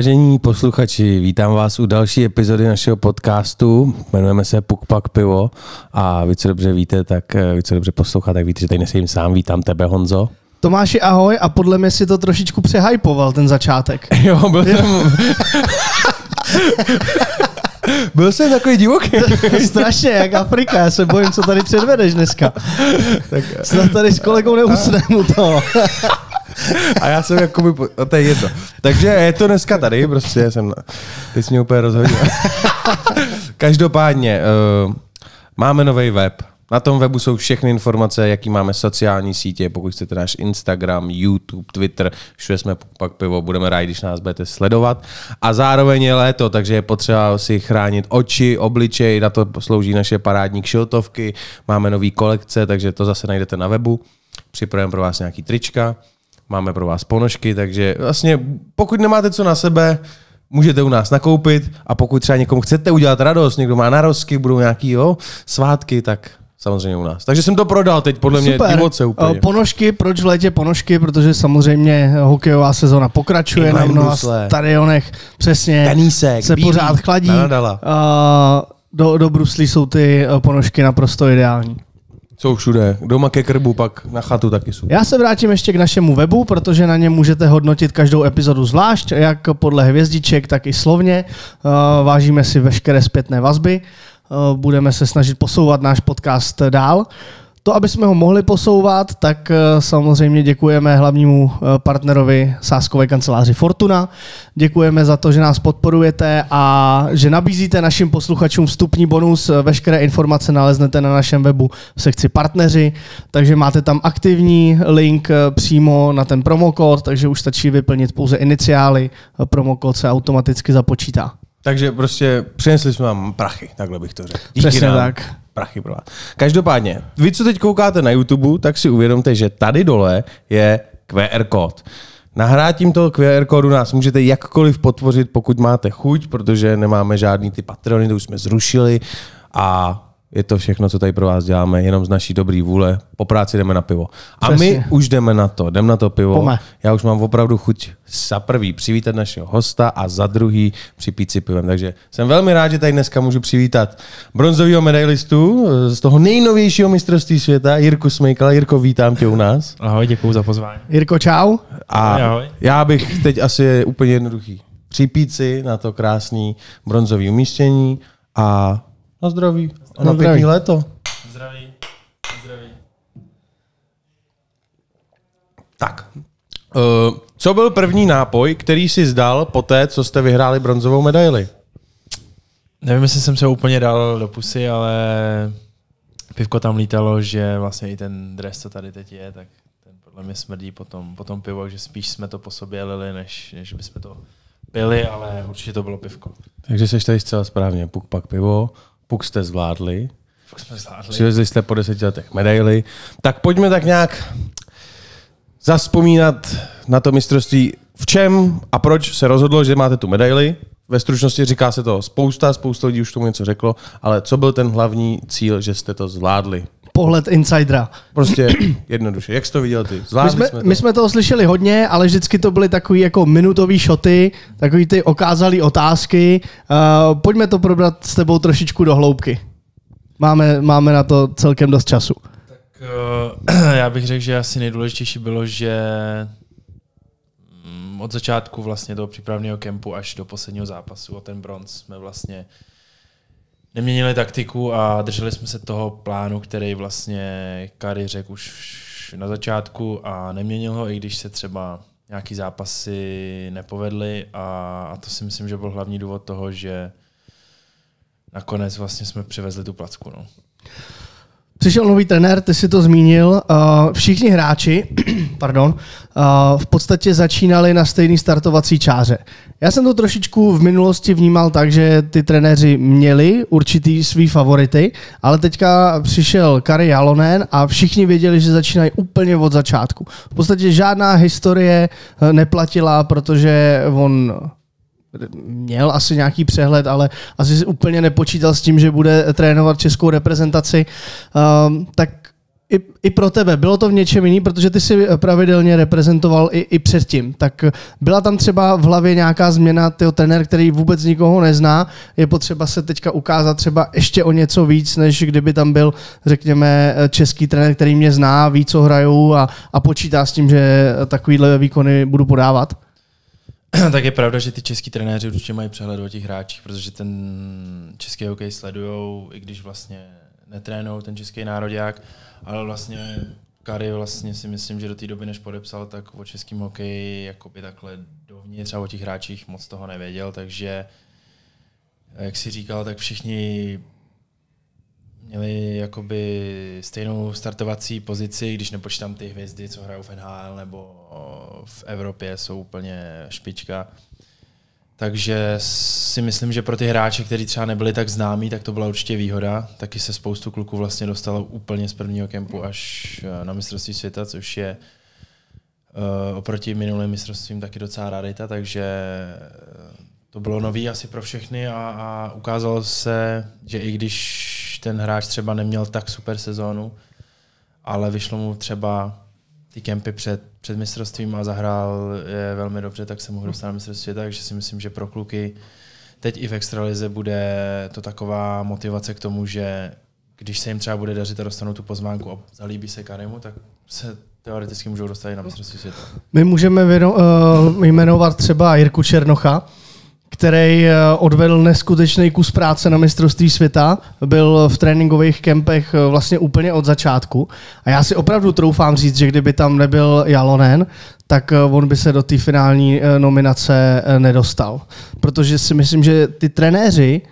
Vážení posluchači, vítám vás u další epizody našeho podcastu. Jmenujeme se Puk Pak Pivo a vy, co dobře víte, tak eh, vy, co dobře posloucháte, tak víte, že tady nesedím sám. Vítám tebe, Honzo. Tomáši, ahoj, a podle mě si to trošičku přehypoval, ten začátek. Jo, byl jsem... byl jsem takový divoký. Strašně, jak Afrika, já se bojím, co tady předvedeš dneska. Tak... Snad tady s kolegou neusneme to. A já jsem jako by, to je jedno. Takže je to dneska tady, prostě jsem, ty jsi mě úplně rozhodil. Každopádně, uh, máme nový web. Na tom webu jsou všechny informace, jaký máme sociální sítě, pokud chcete náš Instagram, YouTube, Twitter, všude jsme pak pivo, budeme rádi, když nás budete sledovat. A zároveň je léto, takže je potřeba si chránit oči, obličej, na to slouží naše parádní kšiltovky, máme nový kolekce, takže to zase najdete na webu. Připravujeme pro vás nějaký trička máme pro vás ponožky, takže vlastně pokud nemáte co na sebe, můžete u nás nakoupit a pokud třeba někomu chcete udělat radost, někdo má narozky, budou nějaký jo, svátky, tak samozřejmě u nás. Takže jsem to prodal teď, podle Super. mě divoce úplně. Eh, ponožky, proč v létě ponožky? Protože samozřejmě hokejová sezona pokračuje na mnoha stadionech. Přesně. Tenísek, se bílý, pořád chladí. Uh, do, do bruslí jsou ty eh, ponožky naprosto ideální. Jsou všude. Doma ke krbu, pak na chatu taky jsou. Já se vrátím ještě k našemu webu, protože na něm můžete hodnotit každou epizodu zvlášť, jak podle hvězdiček, tak i slovně. Uh, vážíme si veškeré zpětné vazby. Uh, budeme se snažit posouvat náš podcast dál. To, aby jsme ho mohli posouvat, tak eh, samozřejmě děkujeme hlavnímu eh, partnerovi sáskové kanceláři Fortuna. Děkujeme za to, že nás podporujete a že nabízíte našim posluchačům vstupní bonus. Veškeré informace naleznete na našem webu v sekci partneři, takže máte tam aktivní link eh, přímo na ten promokód, takže už stačí vyplnit pouze iniciály, promokód se automaticky započítá. Takže prostě přinesli jsme vám prachy, takhle bych to řekl. Díky Přesně nám. tak prachy pro vás. Každopádně, vy, co teď koukáte na YouTube, tak si uvědomte, že tady dole je QR kód. Nahrátím toho QR kódu nás můžete jakkoliv potvořit, pokud máte chuť, protože nemáme žádný ty patrony, to už jsme zrušili a je to všechno, co tady pro vás děláme, jenom z naší dobrý vůle. Po práci jdeme na pivo. A Přesně. my už jdeme na to, jdeme na to pivo. Pome. Já už mám opravdu chuť za prvý přivítat našeho hosta a za druhý připít si pivem. Takže jsem velmi rád, že tady dneska můžu přivítat bronzového medailistu z toho nejnovějšího mistrovství světa, Jirku Smejkala. Jirko, vítám tě u nás. Ahoj, děkuji za pozvání. Jirko, čau. A ahoj. já bych teď asi je úplně jednoduchý. Připít si na to krásný bronzový umístění a na zdraví. A na, na pěkný léto. Zdraví. Zdraví. Tak. Uh, co byl první nápoj, který si zdal po té, co jste vyhráli bronzovou medaili? Nevím, jestli jsem se úplně dal do pusy, ale pivko tam lítalo, že vlastně i ten dres, co tady teď je, tak ten podle mě smrdí potom, potom pivo, že spíš jsme to po sobě lili, než, než bychom to pili, ale určitě to bylo pivko. Takže jsi tady zcela správně. Puk pak pivo, Puk jste zvládli. Puk jsme zvládli. Přivezli jste po deseti letech medaily. Tak pojďme tak nějak zaspomínat na to mistrovství. V čem a proč se rozhodlo, že máte tu medaili? Ve stručnosti říká se to spousta, spousta lidí už tomu něco řeklo, ale co byl ten hlavní cíl, že jste to zvládli? Pohled insidera. Prostě jednoduše. Jak jsi to viděl ty? Zvládli my jsme, jsme to. my jsme toho slyšeli hodně, ale vždycky to byly takový jako minutový šoty, takový ty okázalý otázky. Uh, pojďme to probrat s tebou trošičku do hloubky. Máme, máme na to celkem dost času. Tak uh, já bych řekl, že asi nejdůležitější bylo, že mm, od začátku vlastně toho přípravného kempu až do posledního zápasu o ten bronz jsme vlastně neměnili taktiku a drželi jsme se toho plánu, který vlastně Kari řekl už na začátku a neměnil ho, i když se třeba nějaký zápasy nepovedly a, a to si myslím, že byl hlavní důvod toho, že nakonec vlastně jsme přivezli tu placku. No. Přišel nový trenér, ty si to zmínil. Všichni hráči pardon, v podstatě začínali na stejný startovací čáře. Já jsem to trošičku v minulosti vnímal tak, že ty trenéři měli určitý svý favority, ale teďka přišel Kari Jalonen a všichni věděli, že začínají úplně od začátku. V podstatě žádná historie eh, neplatila, protože on měl asi nějaký přehled, ale asi si úplně nepočítal s tím, že bude trénovat českou reprezentaci. Um, tak i, i pro tebe, bylo to v něčem jiný, protože ty si pravidelně reprezentoval i, i předtím. Tak byla tam třeba v hlavě nějaká změna, tyho trenér, který vůbec nikoho nezná, je potřeba se teďka ukázat třeba ještě o něco víc, než kdyby tam byl, řekněme, český trenér, který mě zná, ví, co hraju a, a počítá s tím, že takovýhle výkony budu podávat? tak je pravda, že ty český trenéři určitě mají přehled o těch hráčích, protože ten český hokej sledujou, i když vlastně netrénou ten český národák, ale vlastně Kary vlastně si myslím, že do té doby, než podepsal, tak o českém hokeji jakoby takhle dovnitř a o těch hráčích moc toho nevěděl, takže jak si říkal, tak všichni měli jakoby stejnou startovací pozici, když nepočítám ty hvězdy, co hrajou v NHL nebo v Evropě, jsou úplně špička. Takže si myslím, že pro ty hráče, kteří třeba nebyli tak známí, tak to byla určitě výhoda. Taky se spoustu kluků vlastně dostalo úplně z prvního kempu až eh, na mistrovství světa, což je uh, oproti minulým mistrovstvím taky docela rarita, takže eh, to bylo nový asi pro všechny a, a ukázalo se, že i když ten hráč třeba neměl tak super sezónu, ale vyšlo mu třeba ty kempy před, před mistrovstvím a zahrál je velmi dobře, tak se mohl dostat na mistrovství světa, takže si myslím, že pro kluky teď i v extralize bude to taková motivace k tomu, že když se jim třeba bude dařit a dostanou tu pozvánku a zalíbí se Karimu, tak se teoreticky můžou dostat i na mistrovství světa. My můžeme věno, uh, jmenovat třeba Jirku Černocha, který eh, odvedl neskutečný kus práce na mistrovství světa, byl v tréninkových kempech eh, vlastně úplně od začátku. A já si opravdu troufám říct, že kdyby tam nebyl Jalonen, tak eh, on by se do té finální nominace nedostal. Protože si myslím, že ty trenéři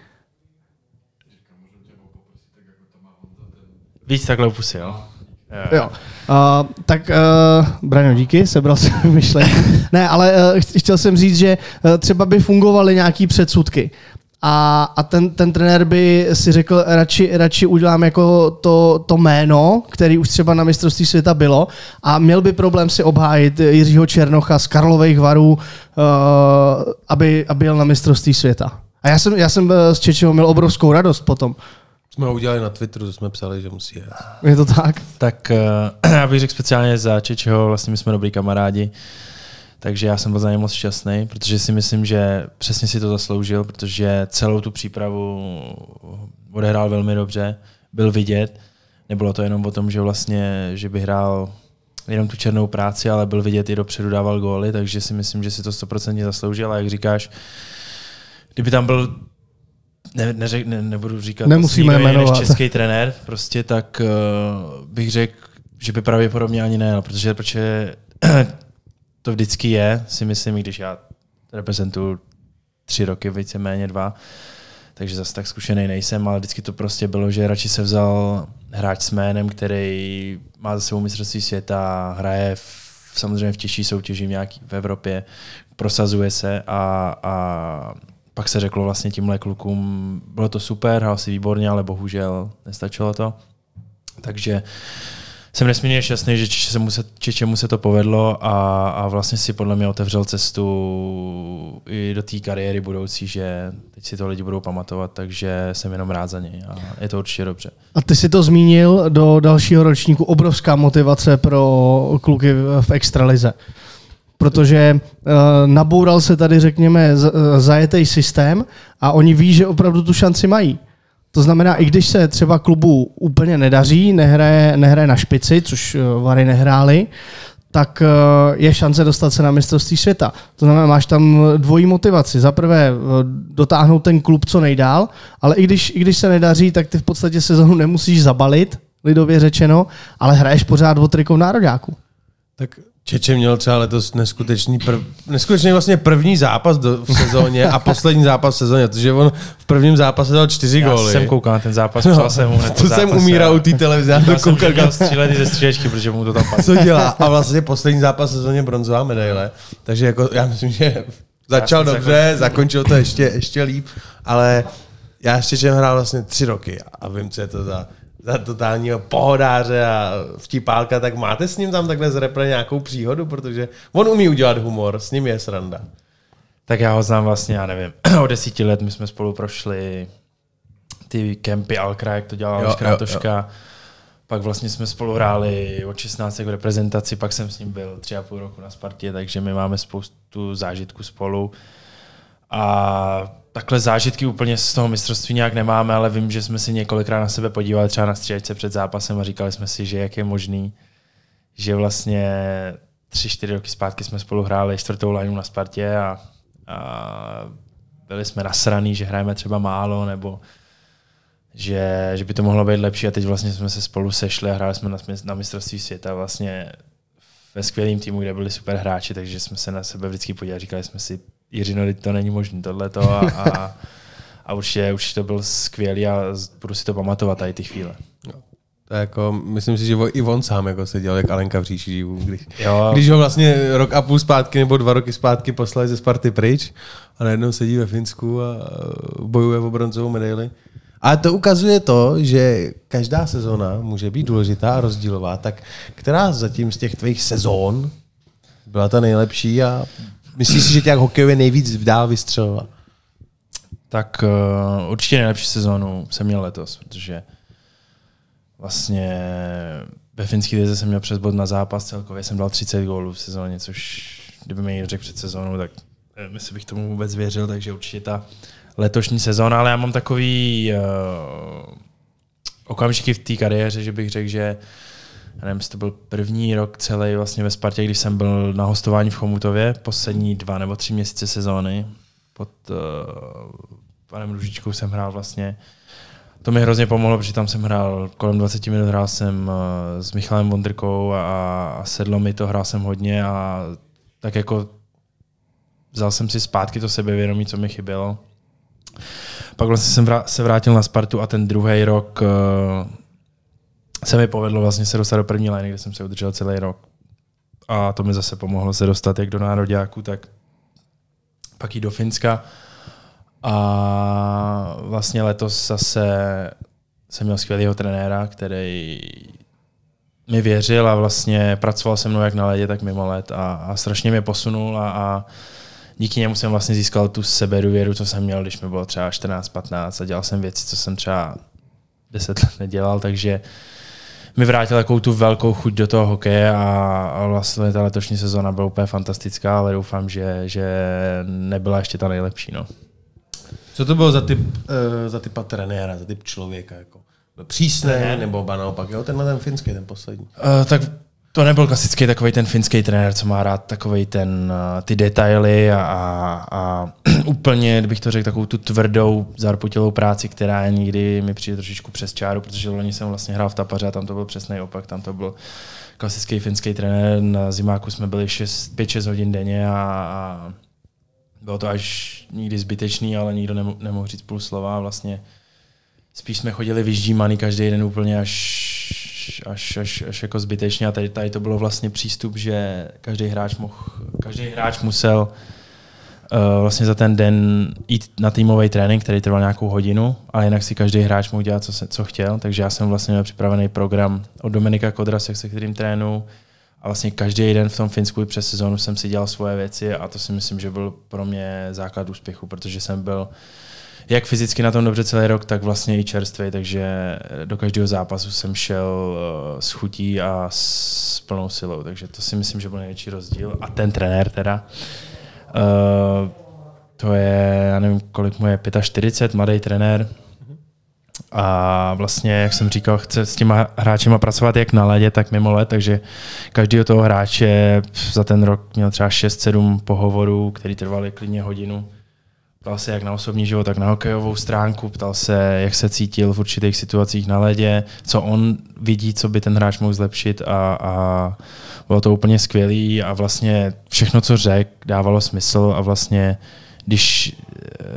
Víc takhle opusy, jo? Jo. Uh, tak, uh, Braňo, díky, sebral jsem myšlenku. ne, ale uh, chtěl jsem říct, že uh, třeba by fungovaly nějaký předsudky. A, a ten, ten trenér by si řekl, radši, radši udělám jako to, to jméno, který už třeba na mistrovství světa bylo a měl by problém si obhájit Jiřího Černocha z Karlových varů, uh, aby, aby jel na mistrovství světa. A já jsem, já jsem z Čečeho měl obrovskou radost potom. Jsme ho udělali na Twitteru, to jsme psali, že musí jet. Je to tak? Tak uh, já bych řekl speciálně za Čečeho, vlastně my jsme dobrý kamarádi, takže já jsem byl za ně moc šťastný, protože si myslím, že přesně si to zasloužil, protože celou tu přípravu odehrál velmi dobře, byl vidět. Nebylo to jenom o tom, že vlastně, že by hrál jenom tu černou práci, ale byl vidět i dopředu, dával góly, takže si myslím, že si to stoprocentně zasloužil. A jak říkáš, kdyby tam byl ne, neřek, ne, nebudu říkat Nemusíme jmenovat. než český trenér, prostě tak uh, bych řekl, že by pravděpodobně ani ne, no, protože, protože to vždycky je, si myslím, i když já reprezentuju tři roky, víceméně dva, takže zase tak zkušený nejsem, ale vždycky to prostě bylo, že radši se vzal hráč s jménem, který má za sebou mistrovství světa, hraje v, samozřejmě v těžší soutěži nějaký v Evropě, prosazuje se a, a pak se řeklo vlastně tímhle klukům, bylo to super, hrál si výborně, ale bohužel nestačilo to. Takže jsem nesmírně šťastný, že Čečemu se, Čečemu se to povedlo a, a vlastně si podle mě otevřel cestu i do té kariéry budoucí, že teď si to lidi budou pamatovat, takže jsem jenom rád za něj a je to určitě dobře. A ty si to zmínil do dalšího ročníku, obrovská motivace pro kluky v extralize protože uh, naboural se tady, řekněme, uh, zajetý systém a oni ví, že opravdu tu šanci mají. To znamená, i když se třeba klubu úplně nedaří, nehraje, nehraje na špici, což uh, Vary nehráli, tak je šance dostat se na mistrovství světa. To znamená, máš tam dvojí motivaci. Za prvé dotáhnout ten klub co nejdál, ale i když, i když se nedaří, tak ty v podstatě sezonu nemusíš zabalit, lidově řečeno, ale hraješ pořád o trikov nároďáku. Tak Čeče měl třeba letos neskutečný, prv, neskutečný vlastně první zápas do, v sezóně a poslední zápas v sezóně, protože on v prvním zápase dal čtyři Já góly. jsem koukal na ten zápas, no, jsem mu To jsem umíral u té televize. Já to jsem koukal střílet ze střílečky, protože mu to tam padlo. Co dělá? A vlastně poslední zápas v sezóně bronzová medaile. Takže jako já myslím, že začal dobře, zakončil to ještě, ještě líp, ale já ještě hrál vlastně tři roky a vím, co je to za za totálního pohodáře a vtipálka, tak máte s ním tam takhle z repre nějakou příhodu, protože on umí udělat humor, s ním je sranda. Tak já ho znám vlastně, já nevím, o desíti let my jsme spolu prošli ty kempy Alkra, jak to dělala jo, Krátoška. pak vlastně jsme spolu hráli od 16 jako reprezentaci, pak jsem s ním byl tři a půl roku na Spartě, takže my máme spoustu zážitků spolu. A takhle zážitky úplně z toho mistrovství nějak nemáme, ale vím, že jsme si několikrát na sebe podívali třeba na střídačce před zápasem a říkali jsme si, že jak je možný, že vlastně tři, čtyři roky zpátky jsme spolu hráli čtvrtou lineu na Spartě a, a byli jsme nasraný, že hrajeme třeba málo, nebo že, že by to mohlo být lepší a teď vlastně jsme se spolu sešli a hráli jsme na, na mistrovství světa vlastně ve skvělém týmu, kde byli super hráči, takže jsme se na sebe vždycky podívali, říkali jsme si, Jiřino, to není možné tohleto a, a, a určitě, už to byl skvělý a budu si to pamatovat tady ty chvíle. No. To je jako, myslím si, že i on sám jako seděl, jak Alenka v říši když, jo. když ho vlastně rok a půl zpátky nebo dva roky zpátky poslali ze Sparty pryč a najednou sedí ve Finsku a bojuje o bronzovou medaili. Ale to ukazuje to, že každá sezóna může být důležitá a rozdílová. Tak která zatím z těch tvých sezón byla ta nejlepší a myslíš si, že tě jak hokejově nejvíc dál vystřelila? Tak uh, určitě nejlepší sezónu jsem měl letos, protože vlastně ve finské lize jsem měl přes bod na zápas, celkově jsem dal 30 gólů v sezóně, což kdyby mi řekl před sezónou, tak myslím, bych tomu vůbec věřil, takže určitě ta letošní sezóna, ale já mám takový uh, okamžiky v té kariéře, že bych řekl, že já nevím, to byl první rok celý vlastně ve Spartě, když jsem byl na hostování v Chomutově, poslední dva nebo tři měsíce sezóny. Pod uh, panem Ružičkou jsem hrál vlastně to mi hrozně pomohlo, protože tam jsem hrál kolem 20 minut, hrál jsem uh, s Michalem Vondrkou a, a sedlo mi to, hrál jsem hodně a tak jako vzal jsem si zpátky to sebevědomí, co mi chybělo. Pak vlastně jsem se vrátil na Spartu a ten druhý rok uh, se mi povedlo vlastně se dostat do první lény, kde jsem se udržel celý rok. A to mi zase pomohlo se dostat jak do nároďáku, tak pak i do Finska. A vlastně letos zase jsem měl skvělého trenéra, který mi věřil a vlastně pracoval se mnou jak na ledě, tak mimo let a, a strašně mě posunul a, a díky němu jsem vlastně získal tu sebeduvěru, co jsem měl, když mi bylo třeba 14-15 a dělal jsem věci, co jsem třeba 10 let nedělal, takže mi vrátil takovou tu velkou chuť do toho hokeje a, a vlastně ta letošní sezóna byla úplně fantastická, ale doufám, že, že nebyla ještě ta nejlepší. No. Co to bylo za typ, uh, za typa trenéra, za typ člověka? Jako? Přísný nebo ba naopak? Jo, tenhle ten finský, ten poslední. Uh, tak to nebyl klasický takový ten finský trenér, co má rád takový ten, uh, ty detaily a, a, a úplně, kdybych to řekl, takovou tu tvrdou, zarputilou práci, která nikdy mi přijde trošičku přes čáru, protože loni jsem vlastně hrál v Tapaře a tam to byl přesný opak, tam to byl klasický finský trenér, na zimáku jsme byli 5-6 hodin denně a, a bylo to až nikdy zbytečný, ale nikdo nemohl, nemohl říct půl slova. Vlastně spíš jsme chodili vyždímaný každý den úplně až, až, až, až jako zbytečně. A tady, tady to bylo vlastně přístup, že každý hráč mohl, každý hráč musel uh, vlastně za ten den jít na týmový trénink, který trval nějakou hodinu, ale jinak si každý hráč mohl dělat, co, se, co chtěl, takže já jsem vlastně měl připravený program od Dominika Kodrase, se kterým trénu, a vlastně každý den v tom Finsku přes sezónu jsem si dělal svoje věci a to si myslím, že byl pro mě základ úspěchu, protože jsem byl jak fyzicky na tom dobře celý rok, tak vlastně i čerstvý, takže do každého zápasu jsem šel eh, s chutí a s plnou silou, takže to si myslím, že byl největší rozdíl. A ten trenér teda, uh, to je, já nevím, kolik mu je, 45, mladý trenér, a vlastně, jak jsem říkal, chce s těma hráčema pracovat jak na ledě, tak mimo led, takže každý toho hráče za ten rok měl třeba 6-7 pohovorů, který trvaly klidně hodinu. Ptal se jak na osobní život, tak na hokejovou stránku, ptal se, jak se cítil v určitých situacích na ledě, co on vidí, co by ten hráč mohl zlepšit a, a bylo to úplně skvělý a vlastně všechno, co řekl, dávalo smysl a vlastně když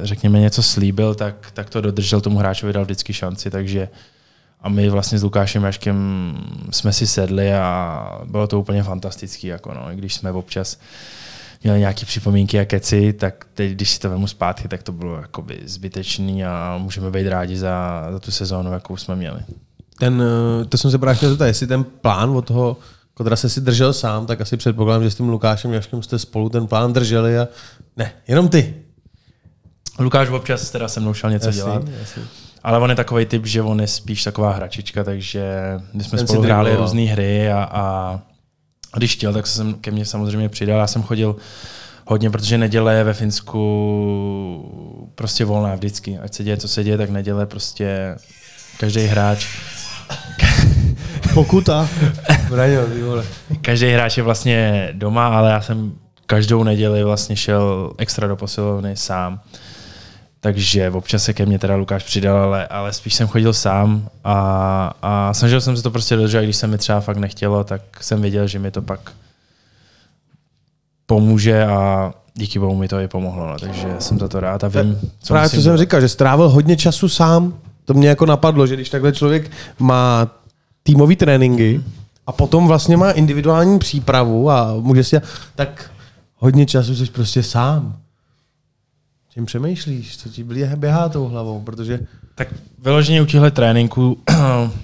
řekněme něco slíbil, tak, tak to dodržel, tomu hráčovi dal vždycky šanci, takže a my vlastně s Lukášem Jaškem jsme si sedli a bylo to úplně fantastický, jako no, když jsme občas měli nějaké připomínky a keci, tak teď, když si to vemu zpátky, tak to bylo jakoby zbytečný a můžeme být rádi za, za tu sezónu, jakou jsme měli. Ten, eh, to jsem se právě chtěl zeptat, jestli ten plán od toho Kodra se si držel sám, tak asi předpokládám, že s tím Lukášem Jaškem jste spolu ten plán drželi a ne, jenom ty. Lukáš občas teda se mnou šel něco jasný, dělat. Jasný. Ale on je takový typ, že on je spíš taková hračička, takže my jsme Ten spolu hráli různé hry a, a když chtěl, tak se sem ke mně samozřejmě přidal. Já jsem chodil hodně, protože neděle je ve Finsku prostě volná vždycky. Ať se děje, co se děje, tak neděle prostě každý hráč Pokuta. Braňo, ty vole. Každý hráč je vlastně doma, ale já jsem každou neděli vlastně šel extra do posilovny sám. Takže občas se ke mně teda Lukáš přidal, ale, ale spíš jsem chodil sám a, a snažil jsem se to prostě dodržet, když se mi třeba fakt nechtělo, tak jsem věděl, že mi to pak pomůže a díky bohu mi to i pomohlo, no, takže jsem za to rád a vím, co Právě co jsem říkal, že strávil hodně času sám. To mě jako napadlo, že když takhle člověk má týmový tréninky a potom vlastně má individuální přípravu a může si tak hodně času jsi prostě sám. Čím přemýšlíš? Co ti běhá, tou hlavou? Protože Tak vyloženě u těchto tréninků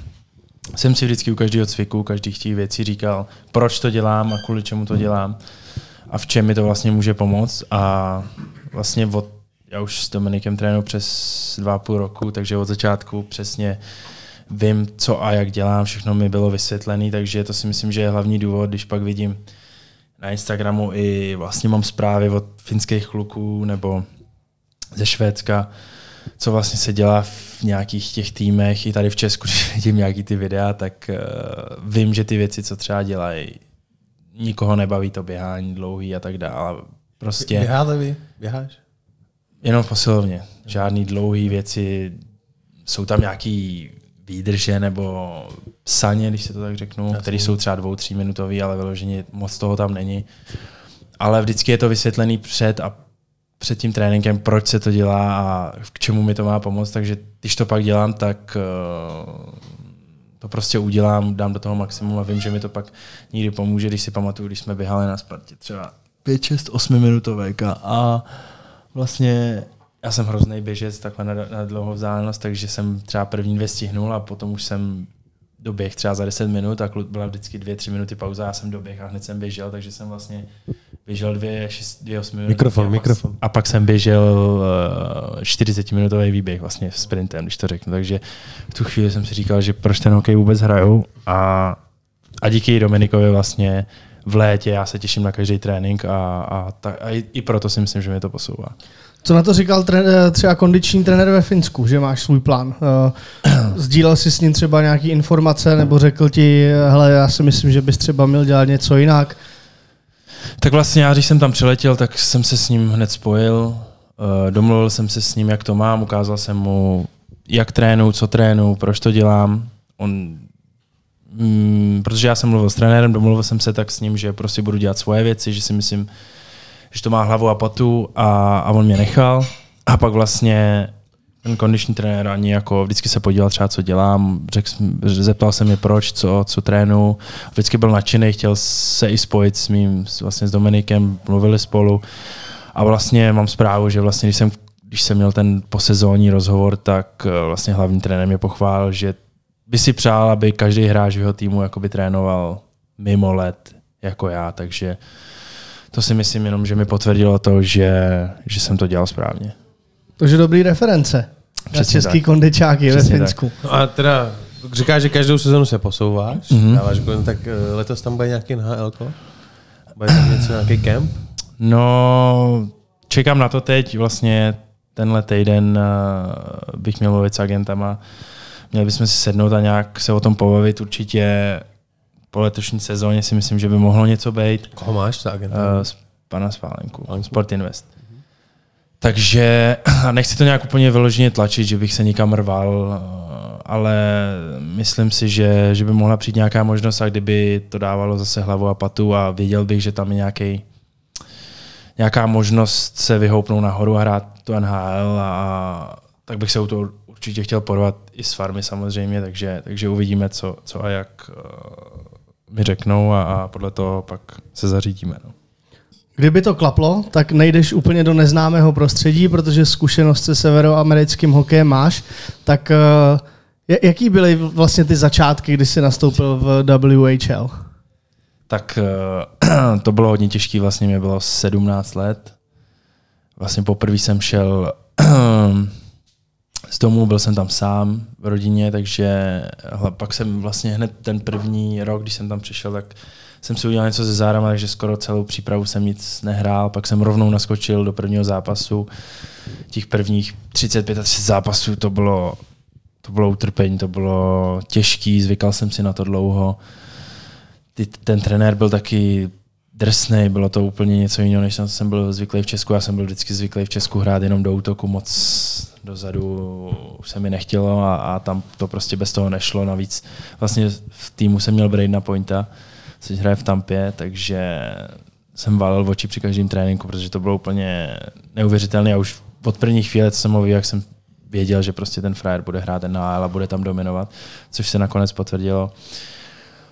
jsem si vždycky u každého cviku, u každých těch věcí říkal, proč to dělám a kvůli čemu to dělám a v čem mi to vlastně může pomoct. A vlastně od, já už s Dominikem trénuji přes dva a půl roku, takže od začátku přesně vím, co a jak dělám, všechno mi bylo vysvětlené, takže to si myslím, že je hlavní důvod, když pak vidím na Instagramu i vlastně mám zprávy od finských kluků nebo ze Švédska, co vlastně se dělá v nějakých těch týmech, i tady v Česku, když vidím nějaký ty videa, tak uh, vím, že ty věci, co třeba dělají, nikoho nebaví to běhání dlouhý a tak dále. Prostě běháte vy? Běháš? jenom v posilovně. Žádný dlouhý věci, jsou tam nějaký výdrže nebo saně, když se to tak řeknu, které jsou třeba dvou, tří minutový, ale vyloženě moc toho tam není. Ale vždycky je to vysvětlený před a před tím tréninkem, proč se to dělá a k čemu mi to má pomoct, takže když to pak dělám, tak eh, to prostě udělám, dám do toho maximum a vím, že mi to pak někdy pomůže, když si pamatuju, když jsme běhali na Spartě třeba 5, 6, 8 minutovek a, vlastně já jsem hrozný běžec takhle na, na dlouhou vzdálenost, takže jsem třeba první dvě stihnul a potom už jsem doběh třeba za 10 minut a byla vždycky dvě, tři minuty pauza, já jsem doběh a hned jsem běžel, takže jsem vlastně běžel dvě, šest, dvě osmi minuty. Mikrofon, a pak, mikrofon. A pak jsem běžel uh, 40-minutový výběh vlastně sprintem, když to řeknu. Takže v tu chvíli jsem si říkal, že proč ten hokej vůbec hraju a, a díky Dominikovi vlastně v létě já se těším na každý trénink a, a, ta, a i, i proto si myslím, že mě to posouvá. Co na to říkal tre- třeba kondiční trenér ve Finsku, že máš svůj plán? Eh, Sdílel jsi s ním třeba nějaké informace nebo řekl ti, hele, já si myslím, že bys třeba měl dělat něco jinak? Tak vlastně já, když jsem tam přiletěl, tak jsem se s ním hned spojil. Eh, Domluvil jsem se s ním, jak to mám, ukázal jsem mu, jak trénu, co trénu, proč to dělám. On, mm, protože já jsem mluvil s trenérem, domluvil jsem se tak s ním, že prostě budu dělat svoje věci, že si myslím, že to má hlavu a patu a, a on mě nechal. A pak vlastně ten kondiční trenér ani jako vždycky se podíval třeba, co dělám, řekl, zeptal se mě proč, co, co trénu. Vždycky byl nadšený, chtěl se i spojit s mým, vlastně s Dominikem, mluvili spolu. A vlastně mám zprávu, že vlastně, když jsem, když jsem měl ten posezónní rozhovor, tak eh, vlastně hlavní trenér mě pochválil, že by si přál, aby každý hráč v jeho týmu jakoby trénoval mimo let, jako já, takže to si myslím jenom, že mi potvrdilo to, že, že jsem to dělal správně. Takže dobrý reference. Na český tak. kondičáky ve Přesně tak. Finsku. No a teda říkáš, že každou sezonu se posouváš, Mhm. mm-hmm. dáváš gól, tak eh, letos tam bude nějaký NHL? Bude tam něco, nějaký kemp? No, čekám na to teď, vlastně tenhle týden eh, bych měl mluvit s agentama. Měli bychom si sednout a nějak se o tom pobavit. Určitě po letošní sezóně si myslím, že by mohlo něco být. Koho máš za agenta? Uh, z pana Spálenku, Sport Invest. Takže nechci to nějak úplně vyloženě tlačit, že bych se nikam rval, eh, ale myslím si, že, že by mohla přijít nějaká možnost a kdyby to dávalo zase hlavu a patu a věděl bych, že tam je nějaký, nějaká možnost se vyhoupnout nahoru a hrát to NHL a tak bych se u toho určitě chtěl porvat i s farmy samozřejmě, takže, takže uvidíme, co, co a jak uh, mi řeknou a, a podle toho pak se zařídíme. No. Kdyby to klaplo, tak nejdeš úplně do neznámého prostředí, protože zkušenost se severoamerickým hokejem máš. Tak eh, ja- jaký byly vlastně ty začátky, kdy jsi nastoupil v WHL? tak eh, to bylo hodně těžké, vlastně mě bylo 17 let. Vlastně poprvé jsem šel z domu, byl jsem tam sám v rodině, takže pak jsem vlastně hned ten první rok, když jsem tam přišel, tak jsem si udělal něco se zárama, takže skoro celou přípravu jsem nic nehrál, pak jsem rovnou naskočil do prvního zápasu. Těch prvních 35 a 30 zápasů to bylo, to bylo utrpení, to bylo těžký, zvykal jsem si na to dlouho. Ten trenér byl taky drsný, bylo to úplně něco jiného, než jsem byl zvyklý v Česku. Já jsem byl vždycky zvyklý v Česku hrát jenom do útoku, moc dozadu se mi nechtělo a, a tam to prostě bez toho nešlo. Navíc vlastně v týmu jsem měl Braid na pointa, teď hraje v Tampě, takže jsem válel oči při každém tréninku, protože to bylo úplně neuvěřitelné. A už od první chvíle, co jsem mluvil, jak jsem věděl, že prostě ten frajer bude hrát AL a bude tam dominovat, což se nakonec potvrdilo.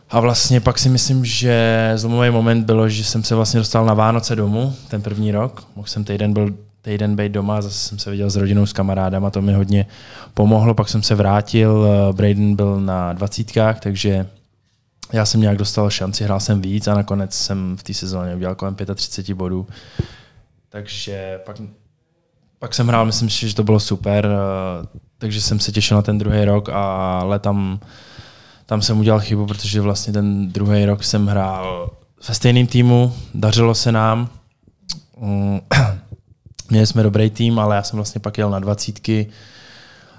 A vlastně pak si myslím, že zlomový moment bylo, že jsem se vlastně dostal na Vánoce domů, ten první rok. Mohl jsem týden byl týden být doma, zase jsem se viděl s rodinou, s kamarádama, to mi hodně pomohlo, pak jsem se vrátil, Braden byl na dvacítkách, takže já jsem nějak dostal šanci, hrál jsem víc a nakonec jsem v té sezóně udělal kolem 35 bodů. Takže pak, pak jsem hrál, myslím si, že to bylo super, takže jsem se těšil na ten druhý rok, ale tam, tam jsem udělal chybu, protože vlastně ten druhý rok jsem hrál ve stejném týmu, dařilo se nám. Mm, měli jsme dobrý tým, ale já jsem vlastně pak jel na dvacítky.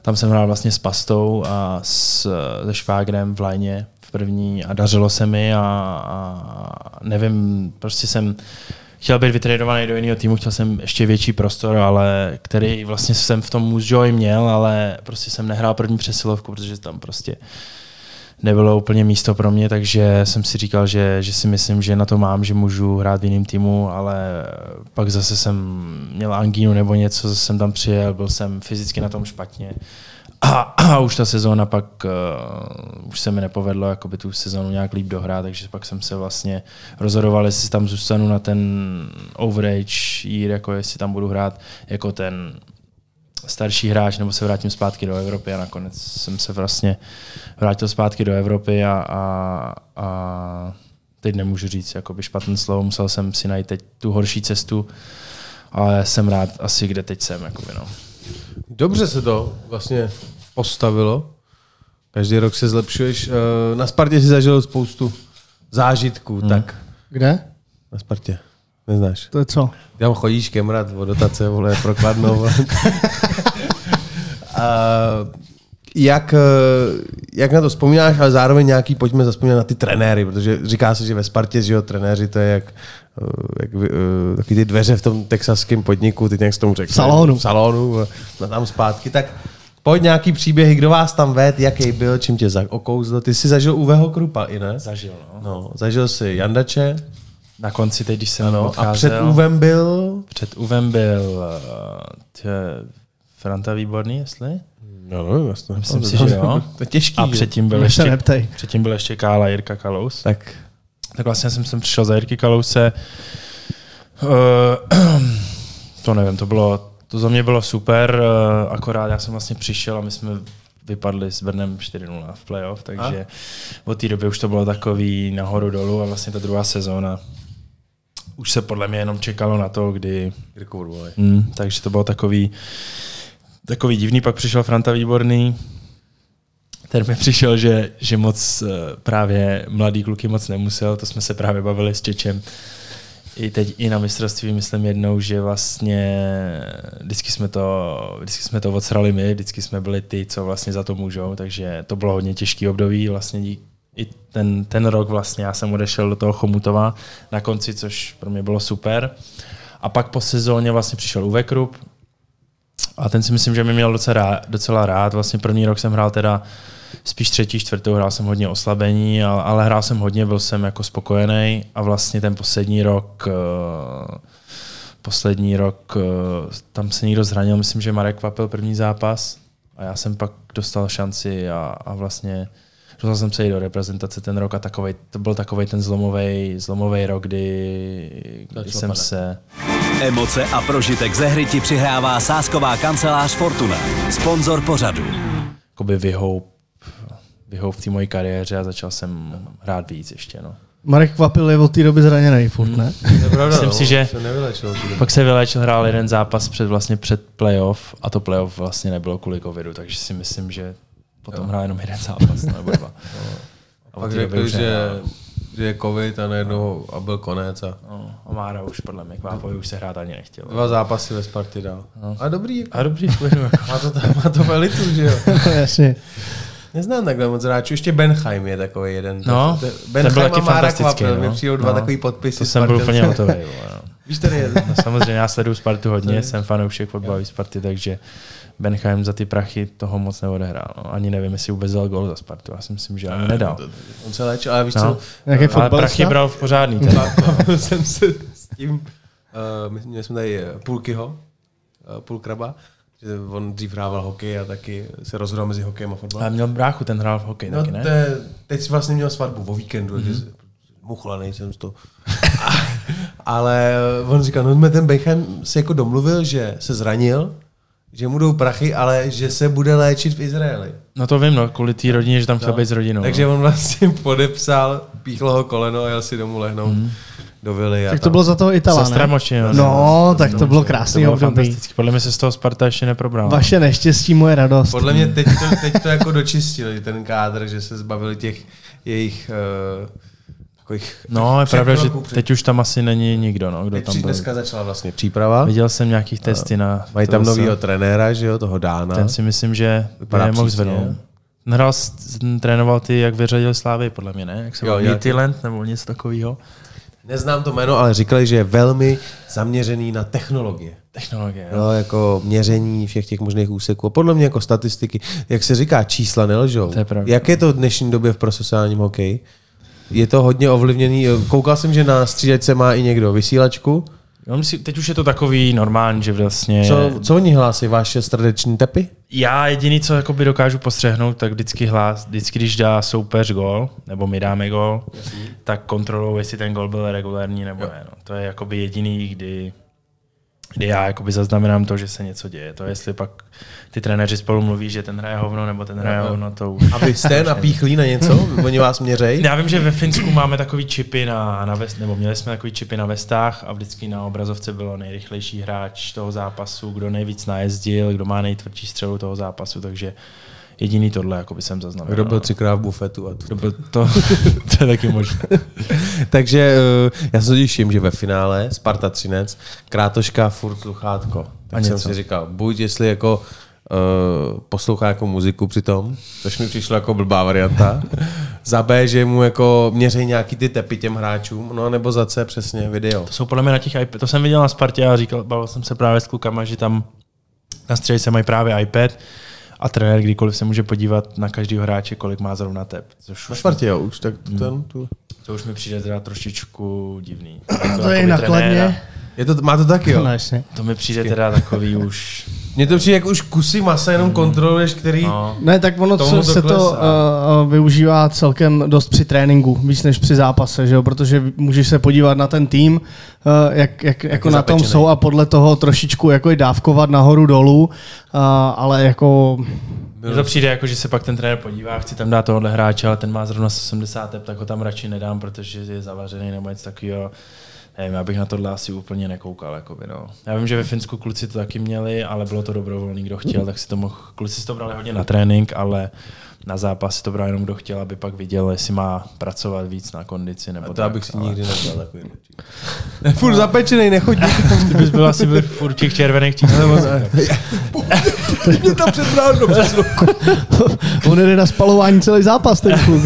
Tam jsem hrál vlastně s Pastou a s, se Švágrem v Lajně v první a dařilo se mi a, a nevím, prostě jsem chtěl být vytradovaný do jiného týmu, chtěl jsem ještě větší prostor, ale který vlastně jsem v tom Moose měl, ale prostě jsem nehrál první přesilovku, protože tam prostě nebylo úplně místo pro mě, takže jsem si říkal, že, že si myslím, že na to mám, že můžu hrát v jiném týmu, ale pak zase jsem měl angínu nebo něco, zase jsem tam přijel, byl jsem fyzicky na tom špatně. A, a už ta sezóna pak, uh, už se mi nepovedlo jakoby tu sezónu nějak líp dohrát, takže pak jsem se vlastně rozhodoval, jestli tam zůstanu na ten overage year, jako jestli tam budu hrát jako ten starší hráč, nebo se vrátím zpátky do Evropy a nakonec jsem se vlastně vrátil zpátky do Evropy a, a, a teď nemůžu říct jakoby špatné slovo, musel jsem si najít teď tu horší cestu, ale jsem rád asi, kde teď jsem. Jakoby, no. Dobře se to vlastně postavilo. Každý rok se zlepšuješ. Eh, na Spartě si zažil spoustu zážitků, hmm. tak... Kde? Na Spartě. Neznáš. To je co? Tam chodíš kemrat o dotace, vole, prokladnou. a jak, eh, jak na to vzpomínáš, ale zároveň nějaký, pojďme zaspomínat na ty trenéry, protože říká se, že ve Spartě, že jo, trenéři, to je jak, eh, jak taky ty dveře v tom texaském podniku, ty nějak s tomu řekl. V salonu. V salonu, na tam zpátky, tak pojď nějaký příběhy, kdo vás tam ved, jaký byl, čím tě okouzlo. Ty jsi zažil Uveho Krupa i ne? Zažil, no. no zažil si Jandače. Na konci teď, když jsem ano, odcházel, A před Uvem byl? Před Uvem byl tě, Franta Výborný, jestli? No, no, jasně. Myslím si, že jo. to je těžký. A předtím byl, ještě, předtím byl ještě Kála Jirka Kalous. Tak. tak vlastně jsem sem přišel za Jirky Kalouse. Uh, to nevím, to bylo, to za mě bylo super, uh, akorát já jsem vlastně přišel a my jsme vypadli s Brnem 4-0 v playoff, takže a? od té doby už to bylo takový nahoru dolů a vlastně ta druhá sezóna už se podle mě jenom čekalo na to, kdy... Mm, takže to bylo takový, takový divný. Pak přišel Franta Výborný, ten mi přišel, že, že moc eh, právě mladý kluky moc nemusel, to jsme se právě bavili s Čečem. I teď i na mistrovství myslím jednou, že vlastně vždycky jsme to, vždycky jsme to odsrali my, vždycky jsme byli ty, co vlastně za to můžou, takže to bylo hodně těžký období, vlastně dík, i ten, ten rok vlastně já jsem odešel do toho Chomutova na konci, což pro mě bylo super. A pak po sezóně vlastně přišel Uwe Krupp a ten si myslím, že mi měl docela rád, docela rád. Vlastně první rok jsem hrál teda spíš třetí, čtvrtou, hrál jsem hodně oslabení, ale, ale hrál jsem hodně, byl jsem jako spokojený a vlastně ten poslední rok uh, poslední rok uh, tam se někdo zranil, myslím, že Marek Kvapil první zápas a já jsem pak dostal šanci a, a vlastně Dostal jsem se i do reprezentace ten rok a takovej, to byl takový ten zlomový zlomovej rok, kdy, kdy jsem pane. se... Emoce a prožitek ze hry ti přihrává sásková kancelář Fortuna, sponzor pořadu. Jakoby vyhoup, vyhoup v té mojí kariéře a začal jsem hrát víc ještě. No. Marek Kvapil je od té doby zraněný furt, ne? Je pravda, Myslím no, si, že- se nevylečil. Pak se vylečil, hrál jeden zápas před, vlastně před playoff a to playoff vlastně nebylo kvůli covidu, takže si myslím, že potom hrál jenom jeden zápas nebo dva. A pak řekli, že, že je covid a najednou a byl konec a No, a Mára už podle mě Kvápovi už se hrát ani nechtěl. dva zápasy ve Spartě dal. A dobrý, A dobrý, jako. má to, má to v elitu, že jo. Jasně. Neznám takhle moc hráčů, ještě Benheim je takový jeden. No, To- ten byl Benheim taky a Mára fantastický, Kvapil, no. mi přijdou dva No. takový podpisy. To jsem byl úplně hotový. no. Víš, tady je. No, samozřejmě já sleduju Spartu hodně, jsem fanoušek fotbalové Sparty, takže Benheim za ty prachy toho moc neodehrál. No. Ani nevím, jestli vůbec dal gol za Spartu. Já si myslím, že ani nedal. On se léčil, ale víš No. co, Jaký Ale fotbalista? prachy bral v pořádný. Jsem se s tím, uh, my- měli jsme tady eh, Půlkyho, uh, Půlkraba, že on dřív hrával hokej a taky se rozhodl mezi hokejem a Ale fotbalem. měl bráchu, ten hrál v hokeji No, taky, ne? to je, teď jsi vlastně měl svatbu o víkendu, mm-hmm. muchla nejsem z toho. A, ale on říkal, no ten Beckham se jako domluvil, že se zranil, že mu jdou prachy, ale že se bude léčit v Izraeli. No to vím, no, kvůli té rodině, že tam chtěl být s rodinou. Takže no. on vlastně podepsal, píchlo ho koleno a jel si domů lehnout mm. do vily. A Tak to bylo za toho Itala, ne? moči, no. No, tak to bylo To krásný bylo období. fantastický. Podle mě se z toho Sparta ještě neprobrala. Vaše neštěstí, moje radost. Podle mě teď to, teď to jako dočistili, ten kádr, že se zbavili těch jejich uh, takových... No, je pravda, že před- teď už tam asi není nikdo, no, kdo Teď tam byl. dneska začala vlastně příprava. Viděl jsem nějakých testy na... Mají tam se- novýho trenéra, že jo, toho Dána. Ten si myslím, že Vypadá by je mohl přísně. zvednout. Hrál, ten trénoval ty, jak vyřadil Slávy, podle mě, ne? Jak se Jo, nějaký- Nityland nebo něco takového. Neznám to jméno, ale říkali, že je velmi zaměřený na technologie. Technologie, jo. Jo, jako měření všech těch možných úseků. A podle mě jako statistiky, jak se říká, čísla nelžou. To je pravda. Jak je to v dnešní době v profesionálním hokeji? Je to hodně ovlivněný. Koukal jsem, že na střídačce má i někdo vysílačku. Jo, myslím, teď už je to takový normální, že vlastně... Co, co oni hlásí? Vaše srdeční tepy? Já jediný, co jakoby dokážu postřehnout, tak vždycky hlás, vždycky, když dá soupeř gol, nebo my dáme gol, tak kontrolují, jestli ten gol byl regulární nebo ne. No. To je jakoby jediný, kdy, kdy já jakoby zaznamenám to, že se něco děje. To jestli pak ty trenéři spolu mluví, že ten hraje hovno, nebo ten hraje hovno, to už... A vy jste napíchlí na něco? Oni vás měřejí? Já vím, že ve Finsku máme takový čipy na, na vest, nebo měli jsme takový čipy na vestách a vždycky na obrazovce bylo nejrychlejší hráč toho zápasu, kdo nejvíc najezdil, kdo má nejtvrdší střelu toho zápasu, takže jediný tohle jako by jsem zaznamenal. Kdo byl třikrát v bufetu. A to. Kdo byl to, to je taky možné. Takže eh, já se těším, že ve finále Sparta Třinec, Krátoška furt sluchátko. Tak A jsem si říkal, buď jestli jako uh, poslouchá jako muziku přitom, což mi přišlo jako blbá varianta. za B, že mu jako měří nějaký ty tepy těm hráčům, no nebo za C přesně video. To jsou podle mě na těch iPad. To jsem viděl na Spartě a říkal, bavil jsem se právě s klukama, že tam na střelce mají právě iPad a trenér kdykoliv se může podívat na každého hráče, kolik má zrovna tep. Což Na Spartě, jo, už tak ten, tu. to už mi přijde teda trošičku divný. To je nakladně. Je to, má to taky, jo. No. To mi přijde teda takový už... Mně to přijde, jak už kusy masa jenom kontroluješ, který... No, Ne, tak ono Tomu co, se to uh, využívá celkem dost při tréninku, víc než při zápase, že jo? protože můžeš se podívat na ten tým, uh, jak, jak jako na tom zapečenej. jsou a podle toho trošičku jako i dávkovat nahoru dolů, uh, ale jako Mně to přijde jako, že se pak ten trenér podívá, chci tam dát tohohle hráče, ale ten má zrovna 70 tep, tak ho tam radši nedám, protože je zavařený nebo něco takového. Nevím, já bych na tohle asi úplně nekoukal. Jakoby, no. Já vím, že ve Finsku kluci to taky měli, ale bylo to dobrovolný, kdo chtěl, tak si to mohl, kluci si to brali hodně na trénink, ale na zápas si to bral jenom kdo chtěl, aby pak viděl, jestli má pracovat víc na kondici. Nebo A to tak, abych si ale- nikdy nebral takový. Furt zapečený, nechodí. Ty bys byl asi byl furt těch červených číslech. Mě tam před bránou přes on jde na spalování celý zápas ten kluk.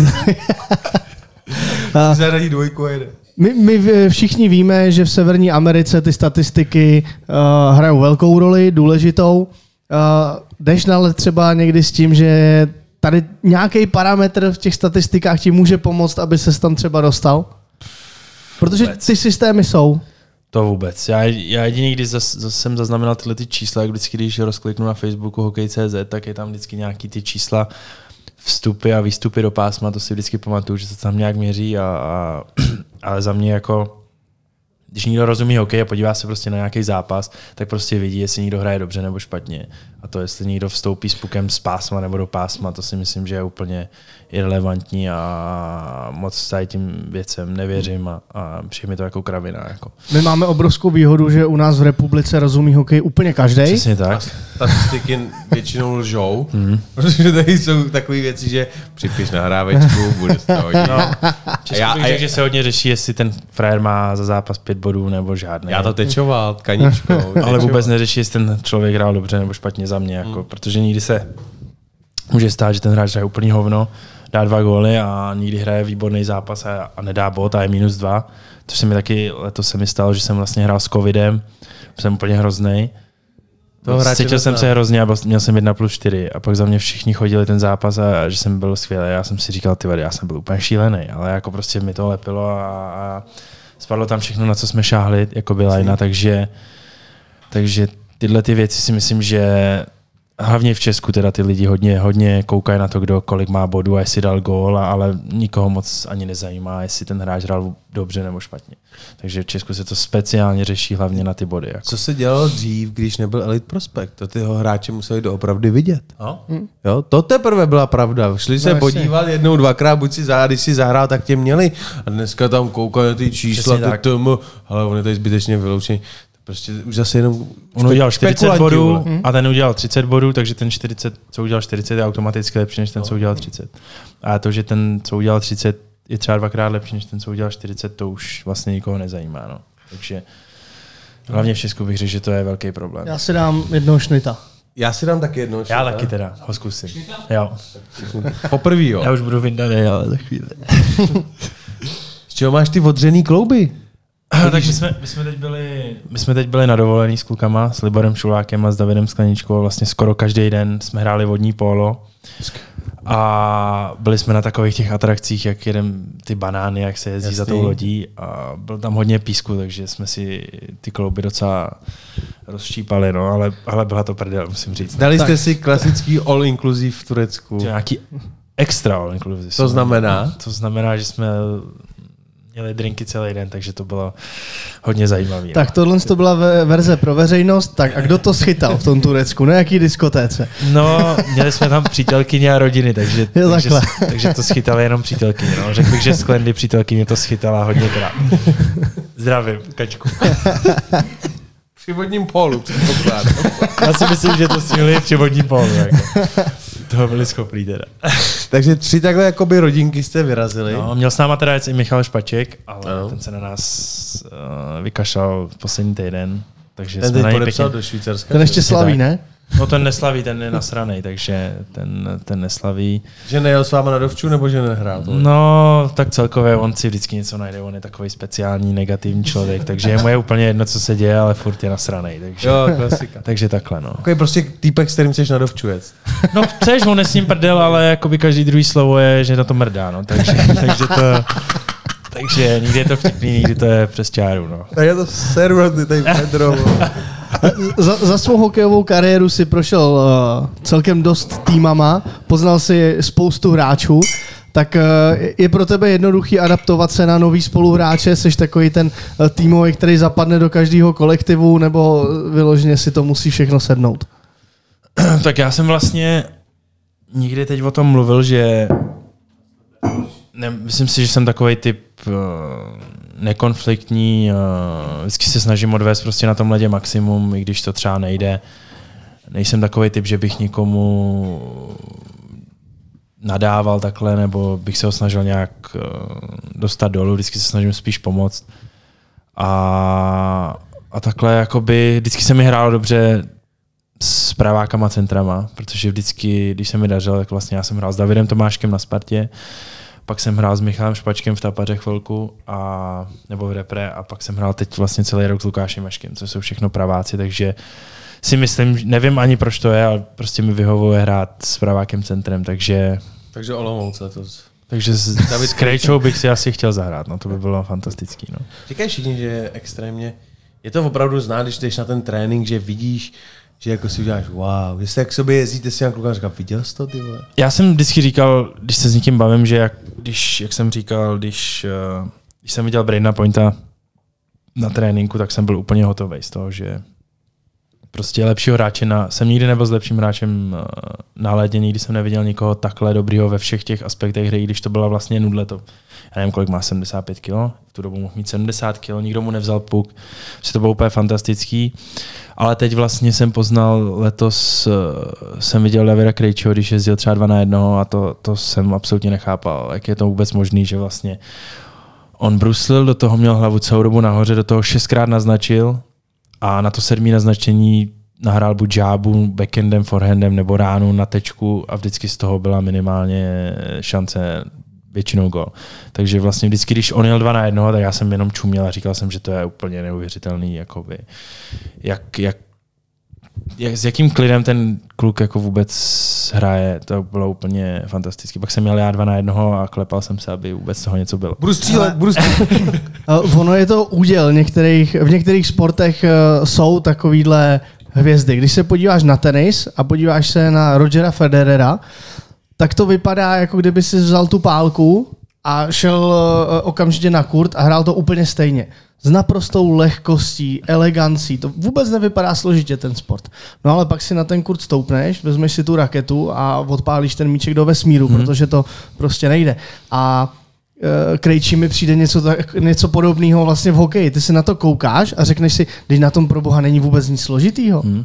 Zaradí dvojku a jede. My, my v- všichni víme, že v Severní Americe ty statistiky uh, hrajou velkou roli, důležitou. Uh, jdeš na let třeba někdy s tím, že tady nějaký parametr v těch statistikách ti může pomoct, aby se tam třeba dostal? Protože ty systémy jsou. To vůbec. Já, já jediný, když zas, zas jsem zaznamenal tyhle ty čísla, jak vždycky, když rozkliknu na Facebooku hokej.cz, tak je tam vždycky nějaký ty čísla, vstupy a výstupy do pásma, to si vždycky pamatuju, že se tam nějak měří, a, a, ale za mě jako když někdo rozumí hokej a podívá se prostě na nějaký zápas, tak prostě vidí, jestli někdo hraje dobře nebo špatně. A to, jestli někdo vstoupí s pukem z pásma nebo do pásma, to si myslím, že je úplně irrelevantní a moc tady tím věcem nevěřím a, a přijde mi to jako kravina. Jako. My máme obrovskou výhodu, že u nás v republice rozumí hokej úplně každý. Přesně tak. Statistiky většinou lžou, protože tady jsou takové věci, že připiš nahrávečku, bude z toho. No, já- bych a řekl, je- že se hodně řeší, jestli ten frajer má za zápas pět bodů nebo žádný. Já to tečoval kaničkou. ale vůbec neřeší, jestli ten člověk hrál dobře nebo špatně za mě, jako, protože nikdy se může stát, že ten hráč hraje úplný hovno, dá dva góly a nikdy hraje výborný zápas a, a nedá bod a je minus dva. To se mi taky letos se mi stalo, že jsem vlastně hrál s covidem, jsem úplně hrozný. Hráče Cítil jsem se hrozně a měl jsem jedna plus čtyři a pak za mě všichni chodili ten zápas a, a že jsem byl skvělý. Já jsem si říkal, ty vady, já jsem byl úplně šílený, ale jako prostě mi to lepilo a, a spadlo tam všechno, na co jsme šáhli, jako byla lajna, takže, takže tyhle ty věci si myslím, že hlavně v Česku teda ty lidi hodně, hodně koukají na to, kdo kolik má bodů a jestli dal gól, ale nikoho moc ani nezajímá, jestli ten hráč hrál dobře nebo špatně. Takže v Česku se to speciálně řeší hlavně na ty body. Jako. Co se dělalo dřív, když nebyl Elite Prospect? To tyho hráče museli doopravdy vidět. No? Jo, to teprve byla pravda. Šli se jasně. podívat jednou, dvakrát, buď si zahrál, když si zahrál, tak tě měli. A dneska tam koukají na ty čísla, tak. tomu, ale on je tady zbytečně vyloučený. Prostě už zase jenom On udělal 40 spekulanti, bodů vole. a ten udělal 30 bodů, takže ten 40, co udělal 40, je automaticky lepší než ten, co udělal 30. A to, že ten, co udělal 30, je třeba dvakrát lepší než ten, co udělal 40, to už vlastně nikoho nezajímá. No. Takže hlavně v Česku bych řekl, že to je velký problém. Já si dám jednoho šnita. Já si dám taky jedno. Já taky teda, ho zkusím. Jo. Poprvý, jo. Já už budu vyndaný, ale za chvíli. Z čeho máš ty odřený klouby? Takže my jsme, my, jsme teď byli, my jsme teď byli na dovolený s klukama, s Liborem Šulákem a s Davidem Skleničkou. a Vlastně skoro každý den jsme hráli vodní polo. A byli jsme na takových těch atrakcích, jak jedem ty banány, jak se jezdí Jasný. za tou lodí. A byl tam hodně písku, takže jsme si ty klouby docela rozštípali, no, ale, ale byla to prdel, musím říct. Dali jste si klasický all inclusive v Turecku. To nějaký extra all inclusive. To znamená? To znamená, že jsme měli drinky celý den, takže to bylo hodně zajímavé. Tak tohle to byla ve- verze pro veřejnost. Tak a kdo to schytal v tom Turecku? Na jaký diskotéce? No, měli jsme tam přítelkyně a rodiny, takže, Jo, takže, takže to schytali jenom přítelkyně. No. Řekl bych, že z Klendy přítelkyně to schytala hodněkrát. Zdravím, kačku. Při vodním polu, předpokládám. Já si myslím, že to stihli při vodní polu. Jako. Toho byli schopní teda. Takže tři takhle jakoby rodinky jste vyrazili. No, měl s náma teda i Michal Špaček, ale Ano. ten se na nás uh, vykašlal v poslední týden. Takže Ten jsme teď na něj podepsal pěkně... do Švýcarska. Ten ještě slaví, ne? No ten neslaví, ten je nasranej, takže ten, ten neslaví. Že nejel s váma na dovču, nebo že nehrál? To? No, tak celkově on si vždycky něco najde, on je takový speciální, negativní člověk, takže mu je úplně jedno, co se děje, ale furt je nasranej, takže, Jo, klasika. takže takhle, no. Takový prostě týpek, s kterým chceš na dovču jet. No chceš, on je s ním prdel, ale jakoby každý druhý slovo je, že na to mrdá, no, takže, takže to, takže někdy je to vtipný, někdy to je přes čáru, no. Tak je to server, ty tady Pedro. Za, za svou hokejovou kariéru si prošel uh, celkem dost týmama, poznal si spoustu hráčů, tak uh, je pro tebe jednoduchý adaptovat se na nový spoluhráče? Jsi takový ten uh, týmový, který zapadne do každého kolektivu, nebo vyloženě si to musí všechno sednout? Tak já jsem vlastně nikdy teď o tom mluvil, že ne, myslím si, že jsem takový typ uh, nekonfliktní, uh, vždycky se snažím odvést prostě na tom ledě maximum, i když to třeba nejde. Nejsem takový typ, že bych nikomu nadával takhle, nebo bych se ho snažil nějak uh, dostat dolů, vždycky se snažím spíš pomoct. A, a takhle jakoby, vždycky se mi hrálo dobře s pravákama centrama, protože vždycky, když se mi dařilo, tak vlastně já jsem hrál s Davidem Tomáškem na Spartě, pak jsem hrál s Michalem Špačkem v Tapaře chvilku, a, nebo v repre, a pak jsem hrál teď vlastně celý rok s Lukášem Maškem, co jsou všechno praváci, takže si myslím, nevím ani proč to je, ale prostě mi vyhovuje hrát s pravákem centrem, takže Takže Olomouc letos. takže s, David s Krejčou bych si asi chtěl zahrát, no to by bylo fantastický. No. Říkají všichni, že je extrémně... Je to opravdu znát, když jdeš na ten trénink, že vidíš, že jako si uděláš wow, jestli jak sobě jezdíte si na kluka, říkám, viděl jsi to, ty vole? Já jsem vždycky říkal, když se s někým bavím, že jak, když, jak jsem říkal, když, uh, když jsem viděl Braina Pointa na tréninku, tak jsem byl úplně hotový z toho, že prostě lepšího hráče na, jsem nikdy nebyl s lepším hráčem eh, na ledě, nikdy jsem neviděl nikoho takhle dobrýho ve všech těch aspektech hry, když to byla vlastně nudle to, já nevím, kolik má 75 kg, v tu dobu mohl mít 70 kg, nikdo mu nevzal puk, že to bylo úplně fantastický. Ale teď vlastně jsem poznal, letos uh, jsem viděl Davida Krejčího, když jezdil třeba dva na jednoho a to, to jsem absolutně nechápal, jak je to vůbec možný, že vlastně on bruslil, do toho měl hlavu celou dobu nahoře, do toho šestkrát naznačil a na to sedmý naznačení nahrál buď žábu, backendem, forehandem nebo ránu na tečku a vždycky z toho byla minimálně šance většinou gol. Takže vlastně vždycky, když on jel dva na jednoho, tak já jsem jenom čuměl a říkal jsem, že to je úplně neuvěřitelný, jakoby, jak, jak jak, s jakým klidem ten kluk jako vůbec hraje, to bylo úplně fantastické. Pak jsem měl já dva na jednoho a klepal jsem se, aby vůbec toho něco bylo. Budu střílet, budu střílet. ono je to úděl. Některých, v některých sportech uh, jsou takovýhle hvězdy. Když se podíváš na tenis a podíváš se na Rogera Federera, tak to vypadá, jako kdyby si vzal tu pálku a šel uh, okamžitě na kurt a hrál to úplně stejně s naprostou lehkostí, elegancí. To vůbec nevypadá složitě ten sport. No ale pak si na ten kurt stoupneš, vezmeš si tu raketu a odpálíš ten míček do vesmíru, hmm. protože to prostě nejde. A e, Krejčí mi přijde něco, tak, něco podobného vlastně v hokeji. Ty si na to koukáš a řekneš si, když na tom pro boha není vůbec nic složitýho. Hmm.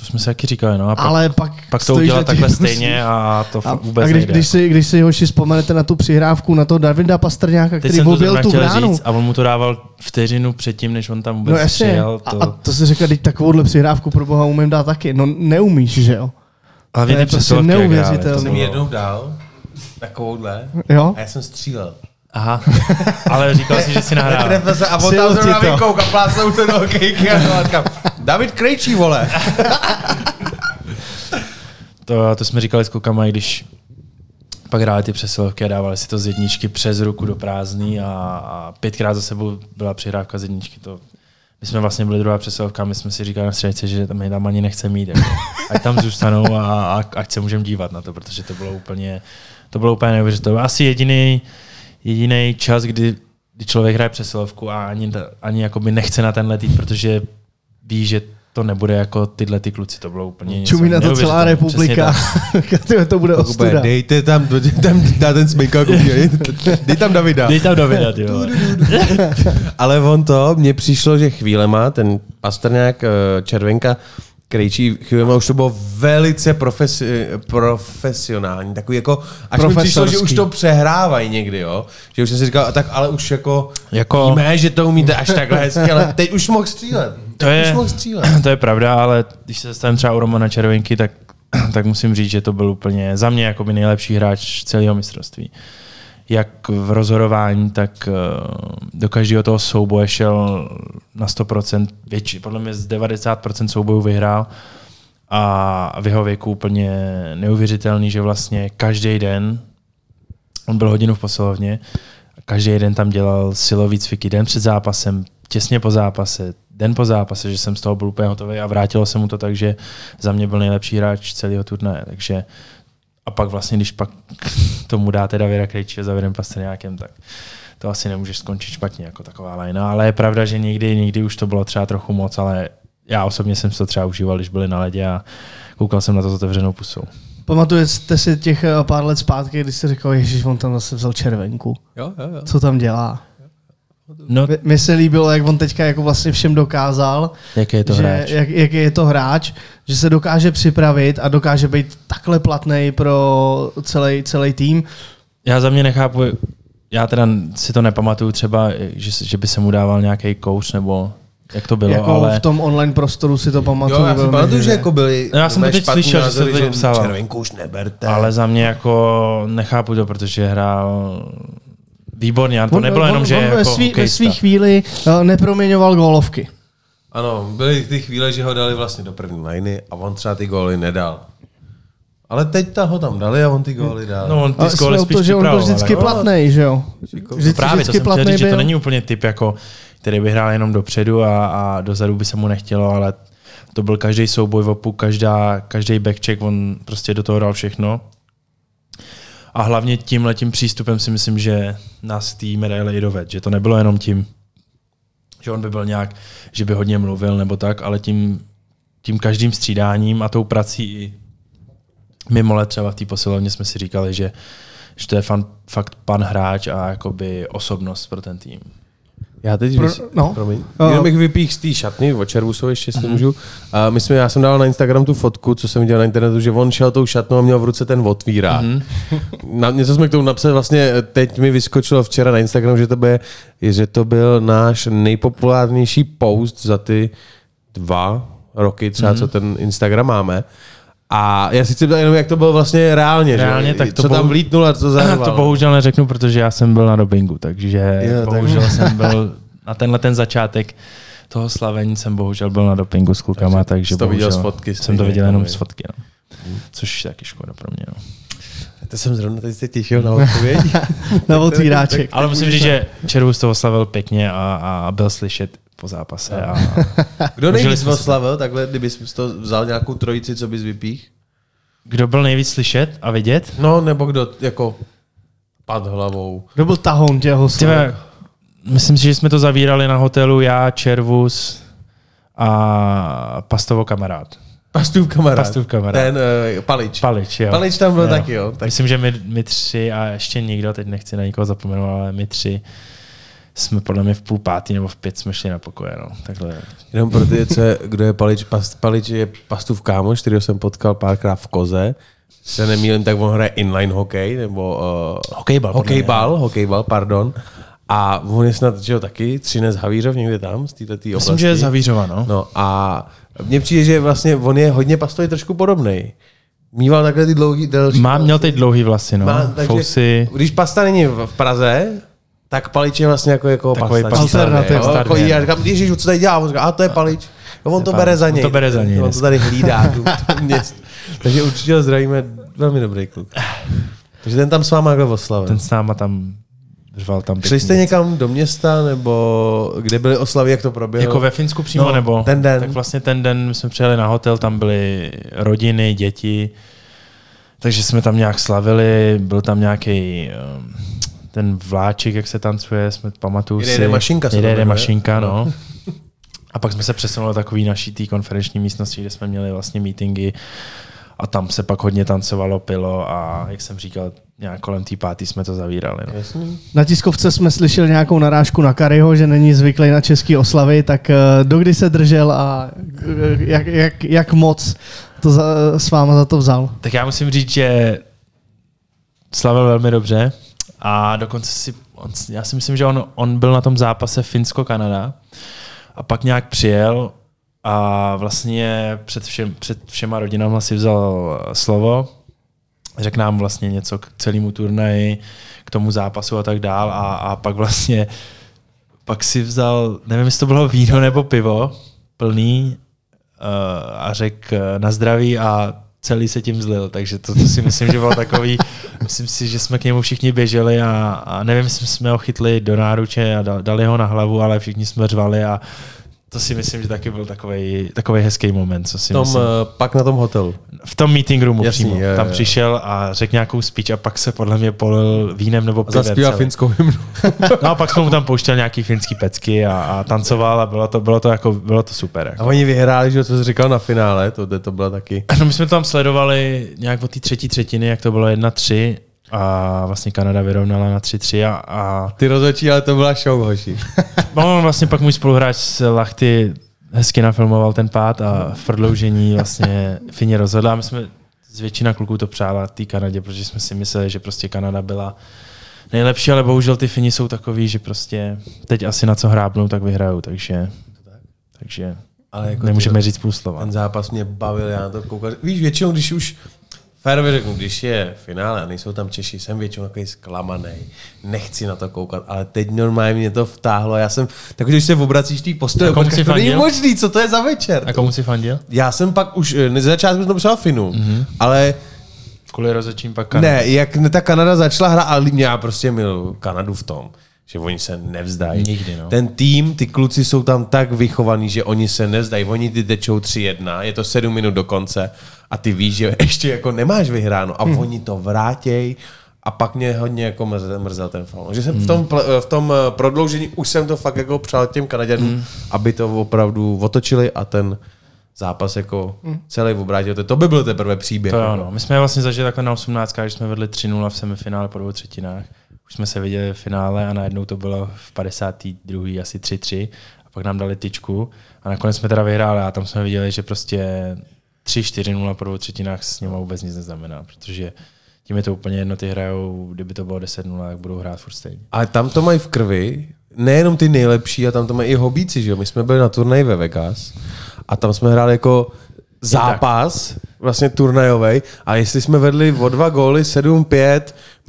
To jsme se taky říkali, no. A pak, ale pak, pak to udělat takhle stejně a to a, vůbec a když, nejde. Když si, když si hoši vzpomenete na tu přihrávku, na to Davida Pastrňáka, který objel tu bránu. Říct, a on mu to dával vteřinu předtím, než on tam vůbec no, přijel. To... A, a, to si říká, teď takovouhle přihrávku pro boha umím dát taky. No neumíš, že jo? Ale to je prostě neuvěřitelné. To jsem jednou dal, takovouhle, jo? a já jsem střílel. Aha, ale říkal jsi, že si nahrál. a on tam zrovna vykouk a plácnou to do hokejky a říkám, David Krejčí, vole. to, to jsme říkali s klukama, když pak hráli ty přesilovky a dávali si to z jedničky přes ruku do prázdný a, a pětkrát za sebou byla přihrávka z jedničky. To, my jsme vlastně byli druhá přesilovka, my jsme si říkali na středici, že tam, tam ani nechce mít. Jako. Ať tam zůstanou a, a ať se můžeme dívat na to, protože to bylo úplně, to bylo úplně neuvěřitelné. Asi jediný, jediný čas, kdy, kdy člověk hraje přesilovku a ani, ani jakoby nechce na ten letít, protože ví, že to nebude jako tyhle ty kluci, to bylo úplně něco Čumí na to celá republika. to bude ostuda. Dejte tam, dejte tam dá ten smejkák, dej tam Davida. Dej tam Davida, ty Ale on to, mně přišlo, že chvílema ten Pastrňák, eh, Červenka, Krejčí chvílema už to bylo velice profesi, profesionální, takový jako, až mi přišlo, že už to přehrávají někdy, jo, že už jsem si říkal, tak ale už jako, jako... víme, že to umíte až takhle hezky, ale teď už mohl střílet. To je, to je pravda, ale když se stavím třeba u Romana Červenky, tak, tak musím říct, že to byl úplně za mě jako by nejlepší hráč celého mistrovství. Jak v rozhodování, tak eh, do každého toho souboje šel na 100%, větši, podle mě z 90% soubojů vyhrál a v jeho věku úplně neuvěřitelný, že vlastně každý den, on byl hodinu v posilovně, každý den tam dělal silový cviky, den před zápasem, těsně po zápase, den po zápase, že jsem z toho byl úplně hotový a vrátilo se mu to tak, že za mě byl nejlepší hráč celého turnaje. Takže a pak vlastně, když pak tomu dáte Davida Krejčího za Videm Pastrňákem, tak to asi nemůžeš skončit špatně jako taková lajna. Ale je pravda, že někdy, někdy už to bylo třeba trochu moc, ale já osobně jsem si to třeba užíval, když byli na ledě a koukal jsem na to s otevřenou pusou. Pamatujete si těch eh, pár let zpátky, když jsi říkal, že on tam zase vzal červenku. Jo, jo, jo. Co tam dělá? No, Mně se líbilo, jak on teďka jako vlastně všem dokázal, jaký je to že, hráč. Jak, jaký je to hráč, že se dokáže připravit a dokáže být takhle platný pro celý, celý tým. Já za mě nechápu, já teda si to nepamatuju třeba, že, že by se mu dával nějaký kouč nebo jak to bylo, jako ale... v tom online prostoru si to pamatuju. Jo, já si pamatuju, že jako byli... No, já jsem to teď slyšel, že se to psal. Červenku už neberte. Ale za mě jako nechápu to, protože hrál výborně. To on, nebylo on, jenom, že on jako ve, svý, ve svý chvíli uh, neproměňoval gólovky. Ano, byly ty chvíle, že ho dali vlastně do první liny a on třeba ty góly nedal. Ale teď ta ho tam dali a on ty góly dal. No on ty góly spíš to, že on byl vždycky no. platný, že jo? Vždycky, no právě vždycky to jsem říct, že to není úplně typ, jako, který by hrál jenom dopředu a, a dozadu by se mu nechtělo, ale to byl každý souboj v opu, každá, každý backcheck, on prostě do toho dal všechno. A hlavně tím letím přístupem si myslím, že nás tý medaile i doved, že to nebylo jenom tím, že on by byl nějak, že by hodně mluvil nebo tak, ale tím, tím každým střídáním a tou prací i mimo let třeba v té posilovně jsme si říkali, že, že to je fan, fakt pan hráč a jakoby osobnost pro ten tým. Já teď Pro- vys... no. Promiň. Uh, Jenom bych vypích z té šatny, o červu ještě, jestli Mhm. můžu. A my jsme, já jsem dal na Instagram tu fotku, co jsem viděl na internetu, že on šel tou šatnou a měl v ruce ten otvírák. Mhm. Na, něco jsme k tomu napsali, vlastně teď mi vyskočilo včera na Instagram, že to, bude, že to byl náš nejpopulárnější post za ty dva roky třeba, co ten Instagram máme. A já si chci ptát jenom, jak to bylo vlastně reálně, Reálně, že? tak to co tam bohu- vlítnulo a co zahrval. To bohužel neřeknu, protože já jsem byl na dopingu, takže Jo, tak- bohužel jsem byl na tenhle ten začátek toho slavení jsem bohužel byl na dopingu s klukama, takže, jsi to viděl z fotky jsem to viděl jako jenom my. z fotky. No. Což je taky škoda pro mě. No. To jsem zrovna teď se těšil na odpověď. Na otvíráček. Ale musím říct, že Červus to oslavil pěkně a, a byl slyšet po zápase. A, Kdo nejvíc oslavil, takhle, kdybys to vzal nějakou trojici, co bys vypích? kdo byl nejvíc slyšet a vidět? No, nebo kdo jako pad hlavou. Kdo byl tahoun těho Tyve, myslím si, že jsme to zavírali na hotelu, já, Červus a Pastovo kamarád. Pastův kamarád. Pastův kamarád. Ten uh, Palič. Palič, jo. Palič tam byl Jo. taky, jo. Tak Myslím, že my, my tři a ještě někdo, teď nechci na nikoho zapomenout, ale my tři jsme podle mě v půl pátý nebo v pět jsme šli na pokoje. No. Takhle. jenom pro ty, co je, kdo je Palič. Past, Palič je Pastův kámoš, kterého jsem potkal párkrát v Koze. Se nemýlím, tak on hraje inline hokej, nebo uh, Hokejbal, hokejbal, hokejbal, pardon. A on je snad, že jo, taky Třinec Havířov někde tam, z této oblasti. Myslím, že je z Havířova, no. No a mně přijde, že vlastně on je hodně pastovi trošku podobný. Mýval takhle ty dlouhý, delší. Má, měl teď dlouhý vlasy, no. Má, takže, Fousy. Když pasta není v Praze, tak palič je vlastně jako, jako Takový pasta. Alternativa. Jo, jako já říkám, Ježíš, co tady dělá? On říká, a to je palič. No, on to bere za On něj. to bere za něj On to tady hlídá. tu- tu měst. Takže určitě ho zdravíme. Velmi dobrý kluk. Takže ten tam s váma takhle oslavil. Ten s náma tam řval tam Šli jste někam do města, nebo kde byly oslavy, jak to proběhlo? Jako ve Finsku přímo, No, nebo? ten den. Tak vlastně ten den jsme přijeli na hotel, tam byly rodiny, děti, takže jsme tam nějak slavili, byl tam nějaký um, ten vláček, jak se tancuje, jsme pamatuju Jede, si. jede mašinka Jede, jmenuje. mašinka, no. A pak jsme se přesunuli do takový naší té konferenční místnosti, kde jsme měli vlastně meetingy a tam se pak hodně tancovalo, pilo a jak jsem říkal, nějak kolem té pátý jsme to zavírali. No. Jasný. Na tiskovce jsme slyšeli nějakou narážku na Kariho, že není zvyklý na české oslavy, tak eh, dokdy se držel a eh, jak, jak, jak moc to za, s váma za to vzal? Tak já musím říct, že slavil velmi dobře a dokonce si, on, já si myslím, že on, on byl na tom zápase Finsko-Kanada a pak nějak přijel a vlastně před, všem, před všema rodinama si vzal slovo, řekl nám vlastně něco k celému turnaji, k tomu zápasu a tak dál a, a pak vlastně pak si vzal, nevím, jestli to bylo víno nebo pivo, plný uh, a řekl uh, na zdraví a celý se tím zlil, takže to, to si myslím, že bylo takový, myslím si, že jsme k němu všichni běželi a, a nevím, jestli jsme ho chytli do náruče a da- dali ho na hlavu, ale všichni jsme řvali a to si myslím, že taky byl takový, takový hezký moment, co si Tom, myslím. uh, pak na tom hotelu. V tom meeting roomu Jasný, přímo. jo, Tam jo. přišel a řekl nějakou speech a pak se podle mě polil vínem nebo pivem. Zaspívá finskou hymnu. No a pak jsme mu tam pouštěl nějaký finský pecky a, a tancoval a bylo to, bylo to, jako, bylo to super. A Jako. oni vyhráli, že co jsi říkal na finále, to, to bylo taky. No my jsme to tam sledovali nějak od té třetí třetiny, jak to bylo 1-3 a vlastně Kanada vyrovnala na 3-3 a, a Ty rozhodčí, ale to byla show, hoši. no, on vlastně pak můj spoluhráč z Lachty hezky nafilmoval ten pád a v prodloužení vlastně Fině rozhodla. My jsme z většina kluků to přála té Kanadě, protože jsme si mysleli, že prostě Kanada byla nejlepší, ale bohužel ty Fini jsou takový, že prostě teď asi na co hrábnou, tak vyhrajou, takže, takže Ale jako nemůžeme ty- říct půl slova. Ten zápas mě bavil, já na to koukal. Víš, většinou, když už férově řeknu, když je finále a nejsou tam Češi, jsem většinou takový zklamaný. Nechci na to koukat, ale teď normálně mě to vtáhlo. Já jsem takový, když se obracíš tý postoje, komu to není možný, co to je za večer? A komu si fandil? Já jsem pak už, eh, ze začátku jsem to přál Finu, mm-hmm. ale Kvůli rozhodčím pak Kanada. ne, jak ta Kanada začala hrát, ale já prostě miluji Kanadu v tom, že oni se nevzdají. Nikdy, no. Ten tým, ty kluci jsou tam tak vychovaní, že oni se nevzdají. Oni ty tečou 3-1, je to 7 minut do konce a ty víš, že ještě jako nemáš vyhráno a Hmm. oni to vrátěj A pak mě hodně jako mrzel, mrzel ten faul. Že jsem v tom, v tom eh, prodloužení už jsem to fakt jako přál těm Kanaděnům, aby to opravdu otočili a ten zápas jako celý obrátil. To by byl teprve příběh. To jo, jako. no. My jsme vlastně zažili takhle na 18, když jsme vedli 3-0 v semifinále po dvou třetinách. Už jsme se viděli v finále a najednou to bylo v 52. asi 3-3 a pak nám dali tyčku a nakonec jsme teda vyhráli a tam jsme viděli, že prostě 3-4-0 po dvou třetinách s nimi vůbec nic neznamená, protože tím je to úplně jedno, ty hrajou, kdyby to bylo 10-0, tak budou hrát furt stejně. Ale tam to mají v krvi, nejenom ty nejlepší, a tam to mají i hobíci, že jo? My jsme byli na turnaji ve Vegas a tam jsme hráli jako zápas, vlastně turnajový, a jestli jsme vedli o dva góly 7-5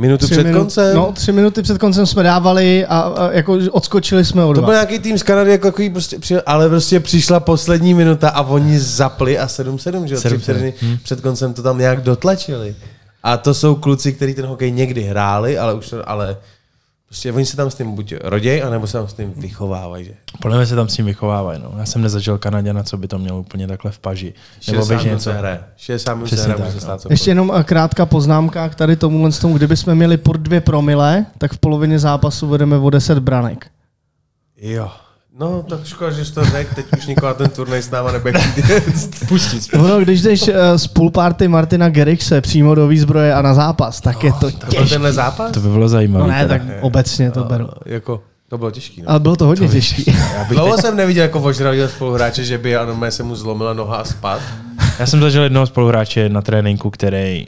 minutu Tři před minu- koncem, No, tři minuty před koncem jsme dávali a, a jako odskočili jsme od to byl nějaký tým z Kanady, jako takový prostě, přijel, ale prostě přišla poslední minuta a oni zapli a 7-7, že jo? Tři 7-7. vteřiny před koncem to tam nějak dotlačili. A to jsou kluci, kteří ten hokej někdy hráli, ale už ale prostě oni se tam s tím buď roděj, anebo se tam s tím vychovávají, že? Podle mě se tam s tím vychovávají. No. Já jsem nezažil Kanaděna, co by to měl úplně takhle v paži. Nebo 60 by, že minut něco... hraje. 60 minut se hraje, tak, no. stát Ještě jenom eh, krátká poznámka k tady tomuhle tomu, kdyby jsme měli pod dvě promile, tak v polovině zápasu vedeme o 10 branek. Jo. No, tak škoda, že jsi to řekl, teď už nikoho ten turnaj s náma nebude chtít pustit. Ono, když jdeš eh, z poolparty Martina Gerixe přímo do výzbroje a na zápas, tak je to To byl tenhle zápas? To by bylo zajímavé. No ne, teda. tak obecně to beru. Jako, to bylo těžký. No. Ale bylo to hodně těžké. Dlouho jsem neviděl jako ožravýho spoluhráče, že by ano, se mu zlomila noha a spad. Já jsem zažil jednoho spoluhráče na tréninku, který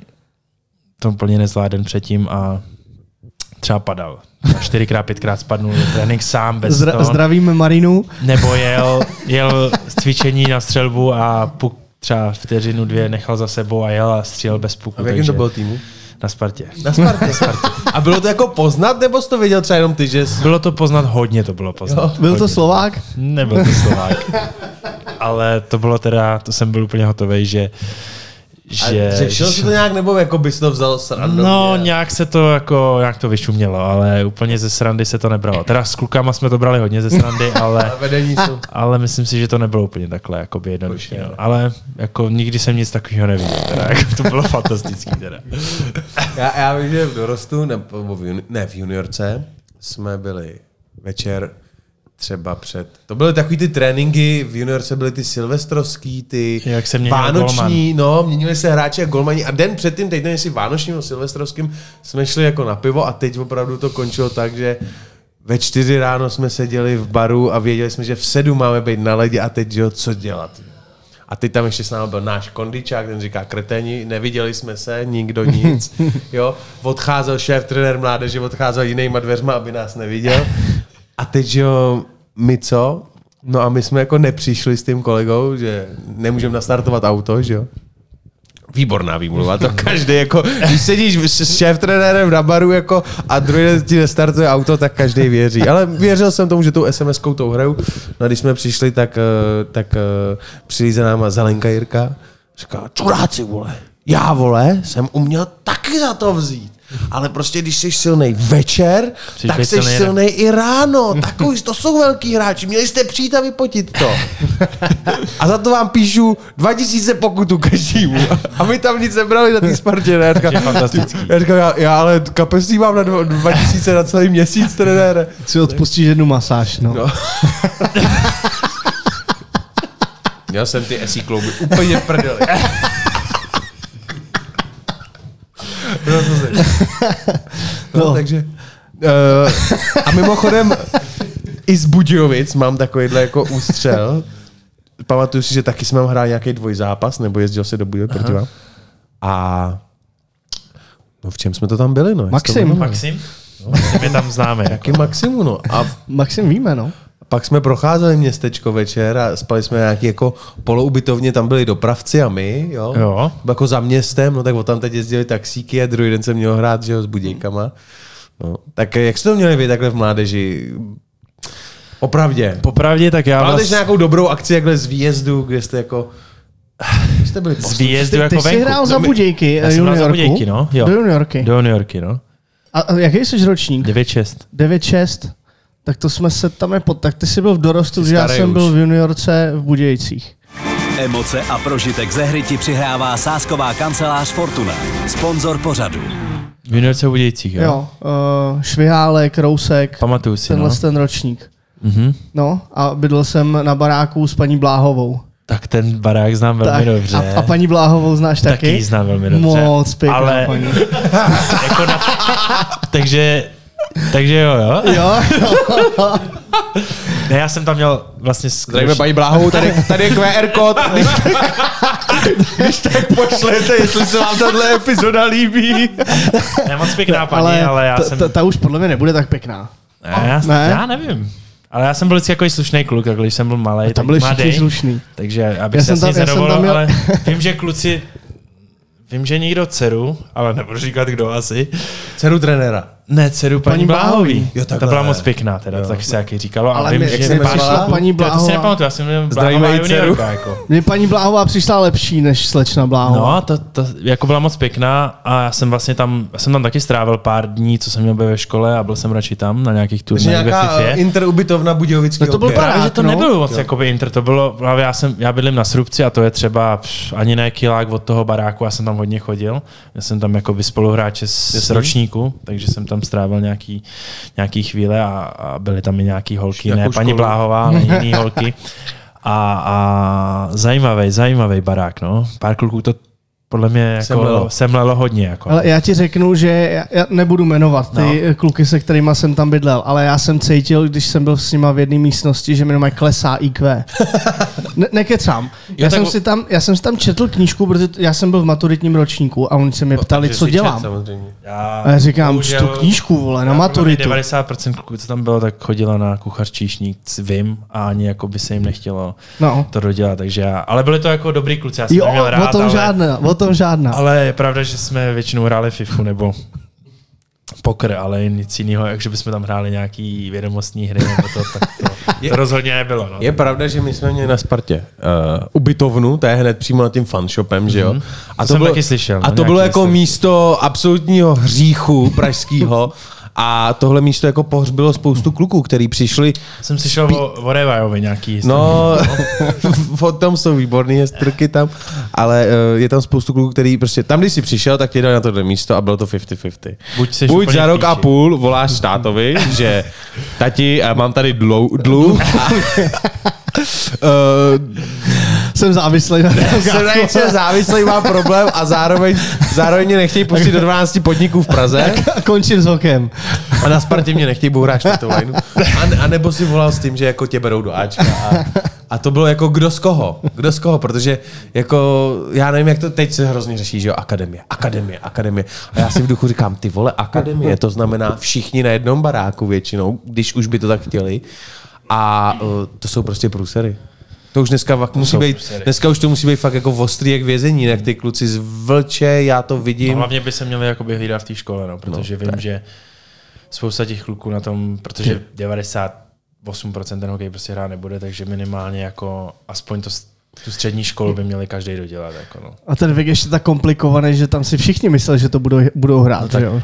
to úplně nezvládl předtím a třeba padal. A čtyřikrát, pětkrát spadnul do trénink sám bez Zdra- toho. zdravíme Marinu. Nebo jel, jel z cvičení na střelbu a puk třeba vteřinu, dvě nechal za sebou a jel a střílel bez puku. A v jakém takže to byl týmu? Na Spartě. Na Spartě. A bylo to jako poznat, nebo jsi to věděl třeba jenom ty, že jsi... Bylo to poznat, hodně to bylo poznat. Byl to Hodně. Slovák? Nebyl to Slovák. Ale to bylo teda, to jsem byl úplně hotový, že že, A řešil jsi to nějak, nebo jako bys to vzal srandovně? No, nějak se to jako, nějak to vyšumělo, ale úplně ze srandy se to nebralo. Teda s klukama jsme to brali hodně ze srandy, ale, ale myslím si, že to nebylo úplně takhle jakoby jednoduché. No. Ale jako nikdy jsem nic takového neviděl. Teda, jako, to bylo fantastický. Teda. Já, já vím, že v dorostu, nebo juni, ne, v juniorce, jsme byli večer třeba před... To byly takový ty tréninky, v juniorce byly ty silvestrovský, ty Jak se vánoční, no, měnili se hráči a golmani a den předtím, teď nevím, jestli vánočním nebo silvestrovským, jsme šli jako na pivo a teď opravdu to končilo tak, že ve čtyři ráno jsme seděli v baru a věděli jsme, že v sedm máme být na ledě a teď, jo, co dělat. A teď tam ještě s námi byl náš kondičák, ten říká kreténi, neviděli jsme se, nikdo nic. Jo, odcházel šéf, trenér mládeže, odcházel jinýma dveřma, aby nás neviděl. A teď, jo, my co? No a my jsme jako nepřišli s tím kolegou, že nemůžeme nastartovat auto, že jo. Výborná výmluva, to každý jako, když sedíš s šéf trenérem na baru jako a druhý ti nestartuje auto, tak každý věří. Ale věřil jsem tomu, že tou SMS-kou tou hraju. No a když jsme přišli, tak, eh, tak eh, přijde za náma Zelenka Jirka. Říká, čuráci vole, já vole, jsem uměl taky za to vzít. Ale prostě, když jsi silnej večer, Jsi tak jsi silnej silnej i ráno. Takový, to jsou velký hráči. Měli jste přijít a vypotit to. A za to vám píšu 2000 pokutu každému. A my tam nic nebrali na té Spartě. Ne? Já říkám, já, říkám, já, já ale kapesní mám na dva- 2000 na celý měsíc, trenére. Si odpustíš jednu masáž, no. No. Měl jsem ty esí klouby úplně prdeli. No, no, No. takže... Uh, a mimochodem, i z Budějovic mám takovýhle jako ústřel. Pamatuju si, že taky jsme tam hráli nějaký dvojzápas, nebo jezdil se do Budějovic proti vám. A no v čem jsme to tam byli, no? Maxim. Maxim? No, je tam známe. Jako. Jaký Maximu, no. A Maxim víme, no. Pak jsme procházeli městečko večer a spali jsme nějaký jako poloubytovně, tam byli dopravci a my, jo. Jo. Jako za městem, no tak o tam teď jezdili taxíky a druhý den jsem měl hrát, že jo, s budějkama. No. Tak jak jste to měli vy takhle v mládeži? Opravdě. Popravdě, tak já Máte vlastně nějakou dobrou akci jakhle z výjezdu, kde jste jako... Jste byli z výjezdu Ty, jako ty jsi venku. hrál za No Budějky, Já jsem hrál za juniorku. Budějky, no. Jo. Do juniorky. Do juniorky, no. A, a jaký jsi ročník? 9-6. 9-6. Tak to jsme se tam nepod... Tak ty jsi byl v dorostu, že já jsem už. byl v juniorce v Budějcích. Emoce a prožitek ze hry ti přihrává sásková kancelář Fortuna. Sponzor pořadu. V juniorce u Budějcích, jo? Jo, uh, Švihálek, Rousek, Pamatuju si, tenhle no. ten ročník. Mhm. No a bydlel jsem na baráku s paní Bláhovou. Tak ten barák znám velmi Tak, dobře. a, a paní Bláhovou znáš taky? Taky znám velmi dobře. Moc pěkná Ale paní. jako na, takže, takže jo, jo. Jo, Ne, já jsem tam měl vlastně Zdravíme paní Bláhovou, tady, tady je QR kód. Když, když tak pošlete, jestli se vám tahle epizoda líbí. Ne, moc pěkná paní, ale, ale já ta, jsem... ta, ta už podle mě nebude tak pěkná. Ne, já, Ne? já nevím. Ale já jsem byl vždycky jako slušný kluk, jako když jsem byl malý, Tam byli všichni mladý, slušný. takže abych Já se tam- já jsem tam měl- ale vím, že kluci, vím, že někdo dceru, ale nebudu říkat kdo asi, Dceru trenéra. Ne, dceru paní, Paní Bláhový. Jo, ta byla moc pěkná, teda, jo. taky se jaký říkalo. Ale a vím, že jak se přišla paní To- To si Bláhová? nepamatuju, já jsem měl Bláhová juniorka, jako. Mně paní Bláhová přišla lepší než slečna Bláhová. No, to, to, jako byla moc pěkná a já jsem vlastně tam, já jsem tam taky strávil pár dní, co jsem měl být ve škole a byl jsem radši tam na nějakých turnajích ve nějaká FIFA. eh, interubytovna Budějovický No to byl barák. Právě, že to no. nebylo moc jakoby Inter, to bylo, právě já, jsem, já bydlím na Srubci a to je třeba pš, ani ne kilák od toho baráku, já jsem tam hodně chodil. Já jsem tam jakoby spoluhráče z, ročníku, takže jsem tam strávil nějaký, nějaký chvíle a, a byly tam i nějaký holky, Jakou ne paní školu? Bláhová, ale jiný holky. A, a zajímavý, zajímavý barák, no. Pár kluků to podle mě jako Semlelo. semlelo hodně. Jako. Ale já ti řeknu, že já, já nebudu jmenovat ty no. kluky, se kterými jsem tam bydlel, ale já jsem cítil, když jsem byl s nima v jedné místnosti, že mi mají klesá IQ. Ne, nekecám. Já, jsem o- si tam, já jsem si tam četl knížku, protože já jsem byl v maturitním ročníku a oni se mě ptali, co dělám. Samozřejmě. Já, A já říkám, bohužel- čtu knížku, vole, na maturitu. podle mě 90% kluků, co tam bylo, tak chodila na kuchař číšník, vím, a ani jako by se jim nechtělo No. to dodělat, takže já, ale byli to jako dobrý kluci, já jsem Jo, neměl rád, o tom ale, žádná, o tom žádná. ale je pravda, že jsme většinou hráli FIFU nebo poker, ale nic jiného, jak že bychom tam hráli nějaký vědomostní hry nebo to, tak to, to rozhodně nebylo. No. Je pravda, že my jsme měli na Spartě uh, ubytovnu, to je hned přímo nad tím fanshopem, že jo? A To jsem taky slyšel, no, A to bylo jako místo absolutního hříchu pražského. A tohle místo jako pohřbilo spoustu kluků, který přišli, Jsem slyšel o, o Revajovi nějaký no, o tom jsou výborné historky tam, ale uh, je tam spoustu kluků, který prostě, tam když jsi přišel, tak tě dali na tohle místo a bylo to 50-50. Buď seš Buď za rok a půl voláš tátovi, že tati, mám tady dlou, dluh, a, uh, Jsem závislý na tom jsem na něčem závislý, mám problém a zároveň, zároveň mě nechtějí pustit do 12 podniků v Praze a končím s hokem. a na Spartě mě nechtějí bourat čtvrtovajnu. A, a nebo si volal s tím, že jako tě berou do Ačka. A, a to bylo jako kdo z koho, kdo z koho, protože jako já nevím, jak to teď se hrozně řeší, že jo, akademie, akademie, akademie. A já si v duchu říkám, ty vole, akademie, to znamená všichni na jednom baráku většinou, když už by to tak chtěli. A uh, to jsou prostě průsery. To už dneska fakt musí být, průsery. dneska už to musí být fakt jako ostrý jak vězení, jak ty kluci z vlče, já to No, vidím. hlavně by se měli jakoby hlídat v té škole, no, protože no, vím, že spousta těch kluků na tom, protože 98% ten hokej prostě hrát nebude, takže minimálně jako aspoň to, tu střední školu by měli každý dodělat. Jako no. A ten věk ještě tak komplikovaný, že tam si všichni mysleli, že to budou, budou hrát. tak že jo?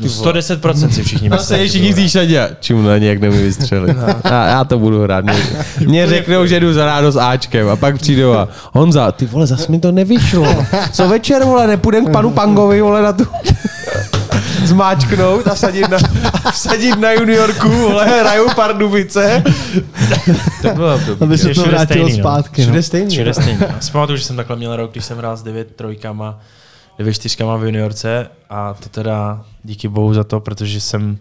No 110% si všichni A myslí. se všichni z šadě. Čum na ně, jak nemůžu vystřelit. Já, já, to budu hrát. Mě, mě řeknou, že jdu za rádo s Ačkem a pak přijdou a Honza, ty vole, zas mi to nevyšlo. Co večer, vole, nepůjdem k panu Pangovi, vole, na tu zmáčknout a sadit na, a vsadit na juniorku, vole, hrajou Pardubice. To bylo období. Aby se to vrátilo stejný, no. zpátky. No. Všude stejný. Všude stejně. Já si pamatuju, že jsem takhle měl rok, když jsem hrál s 9 trojkama, 9 čtyřkama v juniorce a to teda díky bohu za to, protože jsem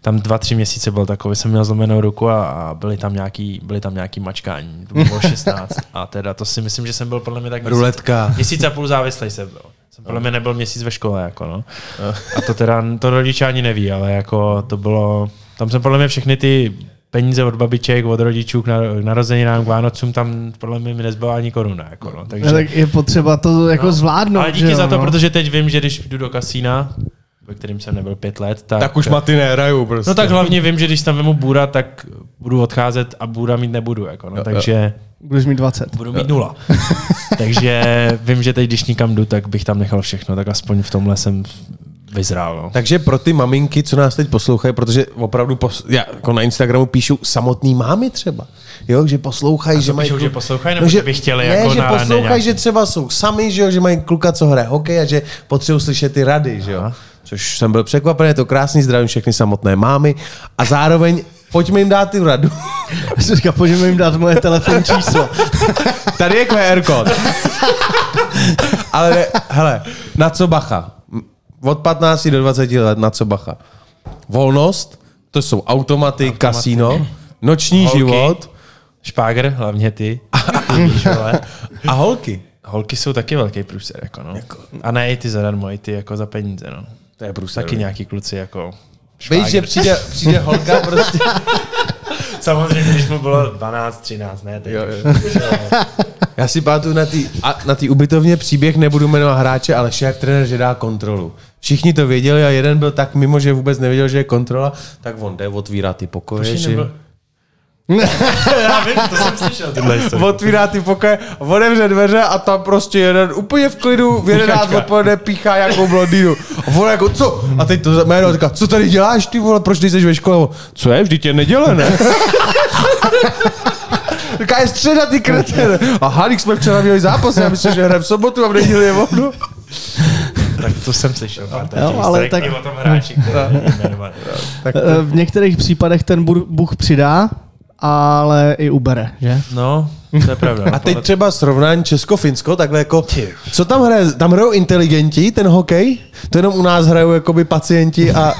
tam dva, tři měsíce byl takový, jsem měl zlomenou ruku a, a byly tam nějaký, byly tam nějaký mačkání. To bylo 16 a teda to si myslím, že jsem byl podle mě tak měsíc, Ruletka. měsíc a půl závislý jsem byl. Jsem podle mě nebyl měsíc ve škole, jako no. A to teda, to rodiče ani neví, ale jako to bylo, tam jsem podle mě všechny ty peníze od babiček, od rodičů k nar- k narozeninám, k Vánocům, tam podle mě mi nezbyla ani koruna. Jako no. Takže, Tak je potřeba to jako no. zvládnout. Ale díky že za jo, to, no. protože teď vím, že když jdu do kasína, ve kterým jsem nebyl pět let, tak, Tak už maty nehrajou prostě. No tak hlavně vím, že když tam vemu bůra, tak budu odcházet a bůra mít nebudu. Jako, no, Jo, takže Budeš mít 20. budu mít nula. takže vím, že teď, když nikam jdu, tak bych tam nechal všechno, tak aspoň v tomhle jsem vyzrál. No. Takže pro ty maminky, co nás teď poslouchají, protože opravdu pos, já, jako na Instagramu píšu samotný mámy třeba, jo, že poslouchají, že že mají... píšou, že kluk- poslouchají, nebo že by chtěli ne, jako že poslouchají, že třeba jsou sami, že, jo, že mají kluka, co hraje hokej a že potřebují slyšet ty rady, že jo. což jsem byl překvapený, je to krásný, zdravím všechny samotné mámy a zároveň pojďme jim dát tu radu. Já jsem říkal, pojďme jim dát moje telefonní číslo. Tady je QR kód. Ale ne, hele, na co bacha? Od 15 do 20 let na co bacha? Volnost, to jsou automaty, automaty. kasíno, noční Holky. život Špágr, hlavně ty. ty víš, vole. a holky. Holky jsou taky velký průser, jako no. A ne i ty zadarmo, i ty jako za peníze, no. To je průser. Taky nějaký kluci jako Víš, že přijde, přijde holka prostě. Samozřejmě, když mu bylo 12, 13, ne? Teď. Jo, jo. Já si pamatuju na té na tý ubytovně příběh, nebudu jmenovat hráče, ale šéf trenér, že dá kontrolu. Všichni to věděli a jeden byl tak mimo, že vůbec nevěděl, že je kontrola, tak on jde, otvírá ty pokoje. Že- nebyl- Já vím, to jsem slyšel. Otvírá ty pokoje, otevře dveře a tam prostě jeden úplně v klidu v 11 Píchačka. odpoledne píchá jakou blondýnu. A on jako, co? A teď to jméno říká, co tady děláš ty vole, proč nejsi ve škole? Co je, vždyť je neděle, ne? Říká, je středa, ty kreten. Aha, když jsme včera měli zápas, já myslím, že hrajeme v sobotu a v neděli je volno. Tak to jsem slyšel. pár Jo, těch ale tak- i o tom hráči, jmenovaný. Tak Eh, V některých případech ten Bůh přidá, ale i ubere, že? No, to je pravda. A teď třeba srovnání Česko-Finsko, takhle jako, co tam hraje? Tam hrajou inteligenti, ten hokej? To jenom u nás hrajou jakoby pacienti a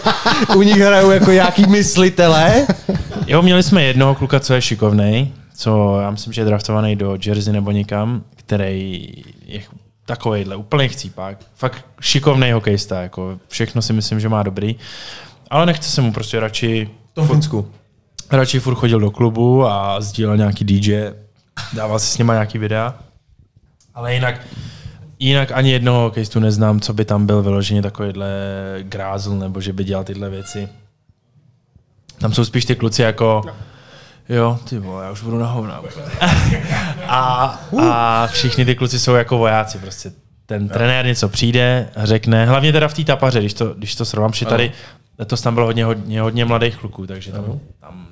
u nich hrajou jako nějaký myslitelé? Jo, měli jsme jednoho kluka, co je šikovnej, co já myslím, že je draftovaný do Jersey nebo někam, který je takovejhle úplný chcípák. Fakt šikovný hokejista, jako všechno si myslím, že má dobrý. Ale nechce se mu prostě radši, V tom Finsku. radši furt chodil do klubu a sdílel nějaký DJ, dával si s nima nějaký videa. Ale jinak, jinak ani jednoho hokejistu neznám, co by tam byl vyloženě takovýhle grázl, nebo že by dělal tyhle věci. Tam jsou spíš ty kluci jako, jo, ty vole, já už budu na hovna. a, a všichni ty kluci jsou jako vojáci prostě. Ten trenér něco přijde, řekne, hlavně teda v té tapaře, když to, když to srovnám, že tady letos tam bylo hodně, hodně, hodně mladých kluků, takže tam, tam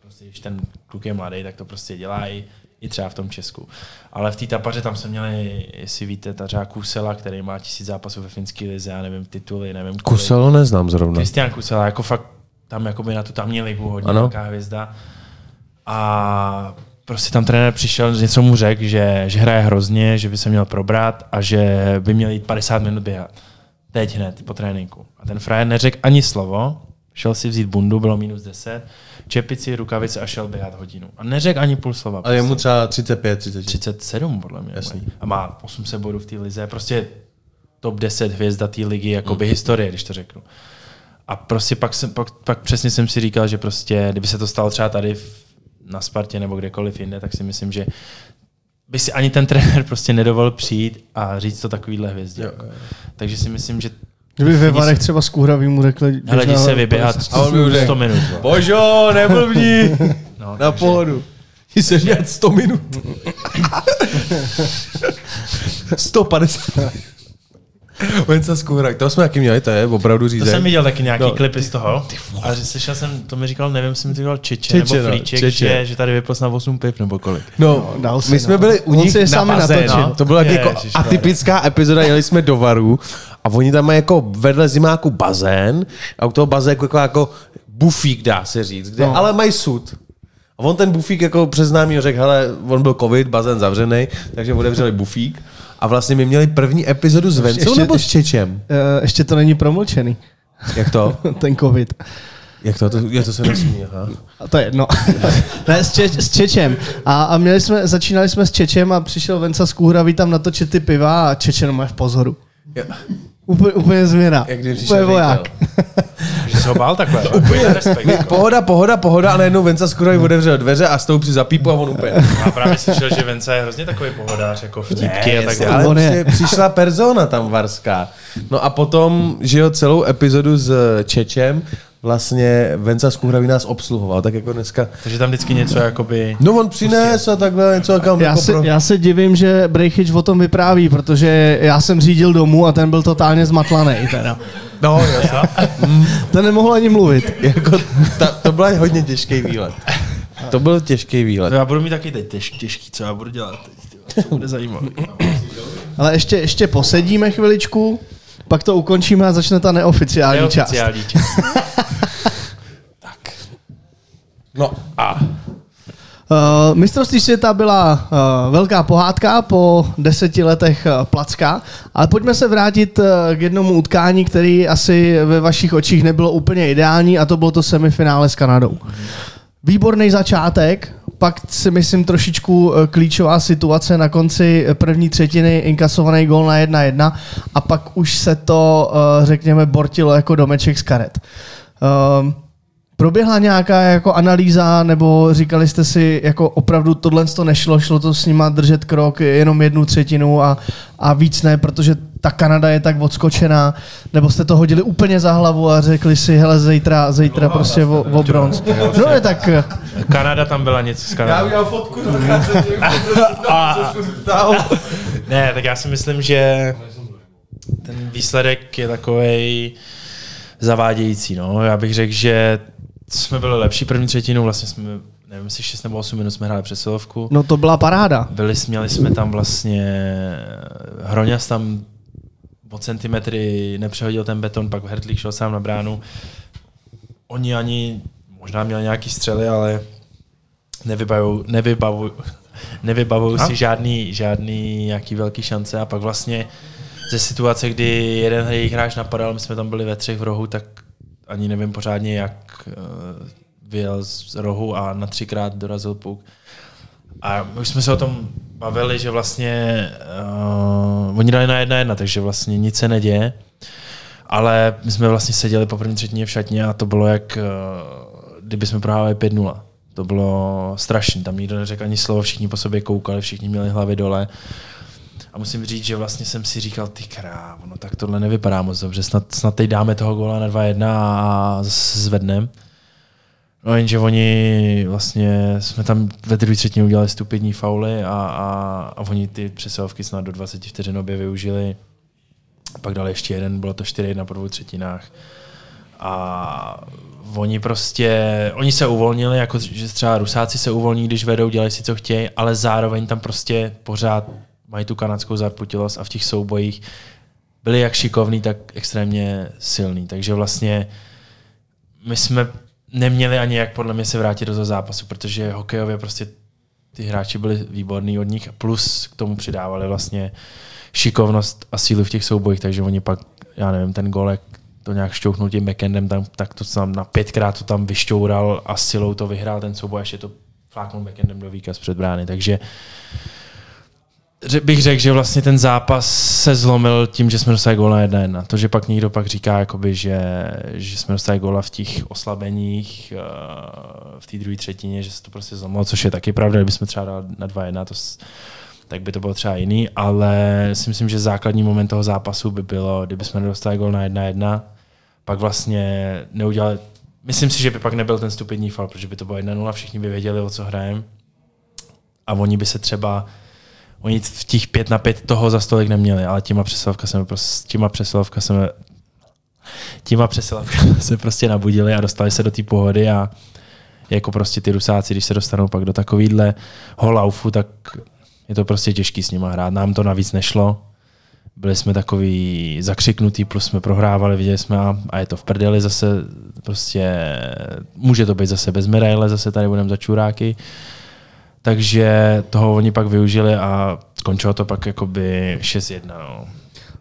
prostě, když ten kluk je mladý, tak to prostě dělá i, i třeba v tom Česku. Ale v té tapaře tam jsme měli, jestli víte, ta třeba Kusela, který má tisíc zápasů ve finské lize, já nevím, tituly, nevím. Kuselo neznám zrovna. Kristian Kusela, jako fakt tam jakoby na tu tamní ligu hodně Ano. velká hvězda. A prostě tam trenér přišel, něco mu řekl, že, že hraje hrozně, že by se měl probrat a že by měl jít 50 minut běhat. Teď hned, po tréninku. A ten frajer neřekl ani slovo, šel si vzít bundu, bylo minus 10, čepici, rukavice a šel běhat hodinu. A neřekl ani půl slova. A je mu třeba 35, 36. 37 podle mě. Jasný. A má 800 bodů v té lize. Prostě top 10 hvězda té ligy, jakoby historie, když to řeknu. A prostě pak, jsem, pak, pak přesně jsem si říkal, že prostě, kdyby se to stalo třeba tady v, na Spartě nebo kdekoliv jinde, tak si myslím, že by si ani ten trenér prostě nedovolil přijít a říct to takovýhle hvězdě. Jako. Takže si myslím, že Kdyby ve Varech třeba z Kůhravý mu řekli... hele, jdi se vyběhat A on by mu řekl, 100 minut. Božo, neblbni! No, Na pohodu. Ty se dělat 100 minut. 150. Venca Skůrak, to jsme taky měli, to je opravdu To řízek. jsem viděl taky nějaký No. no, klipy z toho. A že slyšel jsem, to mi říkal, nevím, jestli mi to říkal Čeče, Čeče, nebo no, Flíček, Čeče. že, že tady vyplos na 8 piv nebo kolik. No, dal si, my jsme no. byli u nich je na sami bazénu. natočil. To byla jako Ježiš, atypická epizoda, jeli jsme do Varu a oni tam mají jako vedle zimáku bazén a u toho bazéku jako, jako bufík, dá se říct, kde, No. ale mají sud. A on ten bufík jako přes námi řekl, hele, on byl covid, bazén zavřený, takže otevřeli bufík. A vlastně my měli první epizodu s Vencou ještě- nebo s Čečem? Eh, Ještě to není promlčený, Jak to? ten covid. Jak to? to je to se nesmí, aha. A to je jedno. ne, s, Čeč, s Čečem. A, a měli jsme, začínali jsme s Čečem a přišel Venca z Kůhravý tam natočit ty piva a Čeče má v pozoru. Jo. Úplně, úplně změna. Jak když úplně voják. Že se ho bál takhle. Úplně respekt. My, Jako. pohoda, pohoda, pohoda a najednou Venca skoro otevřel dveře a stoupí si za pípu a on úplně. Já právě slyšel, že Vence je hrozně takový pohodář, jako vtipky a tak dále. ale On je. prostě přišla persona tam varská. No a potom, že jo, celou epizodu s Čečem vlastně Venca z Kuhraví nás obsluhoval, tak jako dneska. Takže tam vždycky něco jakoby... No on přines a takhle něco kam Já jako se, pro... já se divím, že Brejchyč o tom vypráví, protože já jsem řídil domů a ten byl totálně zmatlaný. Teda. No, jasně. Ten nemohl ani mluvit. jako, ta, to byl hodně těžký výlet. To byl těžký výlet. To já budu mít taky teď těž, těžký, co já budu dělat teď. To bude zajímavé. Ale ještě, ještě posedíme chviličku, pak to ukončíme a začne ta neoficiální, část. Neoficiální část. No a Uh, mistrovství světa byla uh, velká pohádka po deseti letech uh, placka, ale pojďme se vrátit uh, k jednomu utkání, který asi ve vašich očích nebylo úplně ideální a to bylo to semifinále s Kanadou. Výborný začátek, pak si myslím trošičku uh, klíčová situace na konci první třetiny, inkasovaný gol na 1-1 a pak už se to, uh, řekněme, bortilo jako domeček z karet. Uh, Proběhla nějaká jako analýza, nebo říkali jste si, jako opravdu tohle to nešlo, šlo to s nima držet krok jenom jednu třetinu a, a víc ne, protože ta Kanada je tak odskočená, nebo jste to hodili úplně za hlavu a řekli si, hele, zítra, zítra prostě o, o bronz. No je tak, Kanada tam byla něco s já Kanadou. udělal fotku, Ne, tak já si myslím, že ten výsledek je takovej zavádějící. No. Já bych řekl, že jsme byli lepší první třetinu, vlastně jsme, nevím, jestli 6 nebo 8 minut jsme hráli přesilovku. no to byla paráda. Byli, jsme- měli jsme tam vlastně, Hroňas tam o centimetry nepřehodil ten beton, pak Hertlík šel sám na bránu. Oni ani, možná měli nějaký střely, ale nevybavou, nevybavou, nevybavou si žádný, žádný nějaký velký šance a pak vlastně ze situace, kdy jeden jejich hráč napadal, my jsme tam byli ve třech v rohu, tak ani nevím pořádně, jak eh, vyjel z rohu a na třikrát dorazil puk. A my už jsme se o tom bavili, že vlastně uh, oni dali na jedna jedna, takže vlastně nic se neděje. Ale my jsme vlastně seděli po první třetině v šatně a to bylo jak, uh, kdyby jsme prohráli 5-0. To bylo strašné, tam nikdo neřekl ani slovo, všichni po sobě koukali, všichni měli hlavy dole. A musím říct, že vlastně jsem si říkal, ty krávo, no tak tohle nevypadá moc dobře, snad, snad teď dáme toho góla na 2-1 a zvedneme. No jenže oni vlastně, jsme tam ve druhé třetině udělali stupidní fauly a, a, a oni ty přesilovky snad do 20 vteřin obě využili. Pak dali ještě jeden, bylo to 4-1 po dvou třetinách. A oni prostě, oni se uvolnili, jako že třeba Rusáci se uvolní, když vedou, dělají si, co chtějí, ale zároveň tam prostě pořád mají tu kanadskou zarputilost a v těch soubojích byli jak šikovní, tak extrémně silní. Takže vlastně my jsme neměli ani jak podle mě se vrátit do toho zápasu, protože hokejově prostě ty hráči byli výborní od nich, plus k tomu přidávali vlastně šikovnost a sílu v těch soubojích, takže oni pak, já nevím, ten golek to nějak šťouchnul tím backendem, tam, tak to tam na pětkrát to tam vyšťoural a silou to vyhrál ten souboj, až je to fláknul backendem do výkaz před brány, takže ře- bych řekl, že vlastně ten zápas se zlomil tím, že jsme dostali góla 1-1. To, že pak někdo pak říká, jakoby, že, že jsme dostali góla v těch oslabeních, eh, v té druhé třetině, že se to prostě zlomilo, což je taky pravda, kdybychom třeba dali na 2-1, to, tak by to bylo třeba jiný, ale si myslím, že základní moment toho zápasu by bylo, kdybychom nedostali gól na 1-1, pak vlastně neudělali, myslím si, že by pak nebyl ten stupidní fal, protože by to bylo 1-0, všichni by věděli, o co hrajeme a oni by se třeba Oni v těch pět na pět toho za stolik neměli, ale těma přesilovka jsme prostě, těma přesilovka jsme těma přesilovka se prostě nabudili a dostali se do té pohody a jako prostě ty rusáci, když se dostanou pak do takovýhle holaufu, tak je to prostě těžký s nima hrát. Nám to navíc nešlo. Byli jsme takový zakřiknutý, plus jsme prohrávali, viděli jsme a, a je to v prdeli zase, prostě může to být zase bez medaile, zase tady budeme za čuráky. Takže toho oni pak využili a skončilo to pak jakoby 6-1. No.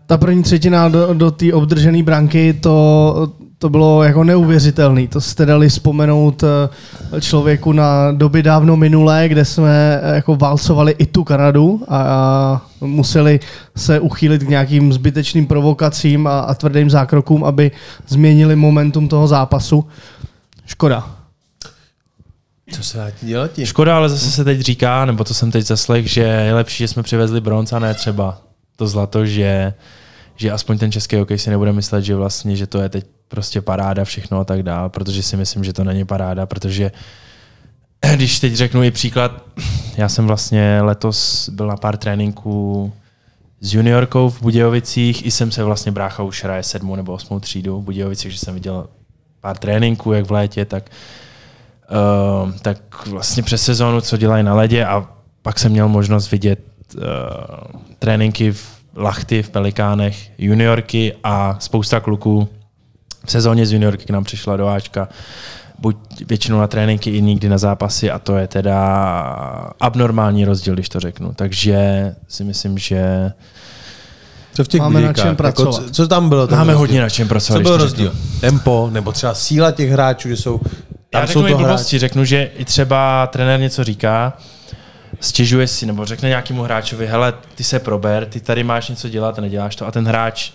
Ta první třetina do, do té obdržené branky, to, to bylo jako neuvěřitelný. To jste dali vzpomenout eh, člověku na doby dávno minulé, kde jsme eh, jako válcovali i tu Kanadu a, a museli se uchýlit k nějakým zbytečným provokacím a, a tvrdým zákrokům, aby změnili momentum toho zápasu. Škoda. Co se dá dělat? ti? Škoda, ale zase se teď říká, nebo to jsem teď zaslech, že je lepší, že jsme přivezli bronz a ne třeba to zlato, že, že aspoň ten český hokej si nebude myslet, že vlastně, že to je teď prostě paráda všechno a tak dále, protože si myslím, že to není paráda, protože když teď řeknu i příklad, já jsem vlastně letos byl na pár tréninků s juniorkou v Budějovicích, i jsem se vlastně brácha už hraje sedmou nebo osmou třídu v Budějovicích, že jsem viděl pár tréninků, jak v létě, tak uh, tak vlastně přes sezónu, co dělají na ledě a pak jsem měl možnost vidět uh, tréninky v Lachty v Pelikánech, juniorky a spousta kluků v sezóně z juniorky k nám přišla do Ačka buď většinou na tréninky i nikdy na zápasy a to je teda abnormální rozdíl, když to řeknu. Takže si myslím, že Co v těch Máme na budíkách? čem pracovat. co, co tam bylo? máme rozdíl? hodně na čem pracovat. Co byl rozdíl? řeknu. Tempo, nebo třeba síla těch hráčů, že jsou... Tam Já jsou řeknu i to blbosti, řeknu, že i třeba trenér něco říká, stěžuje si, nebo řekne nějakému hráčovi, hele, ty se prober, ty tady máš něco dělat a neděláš to. A ten hráč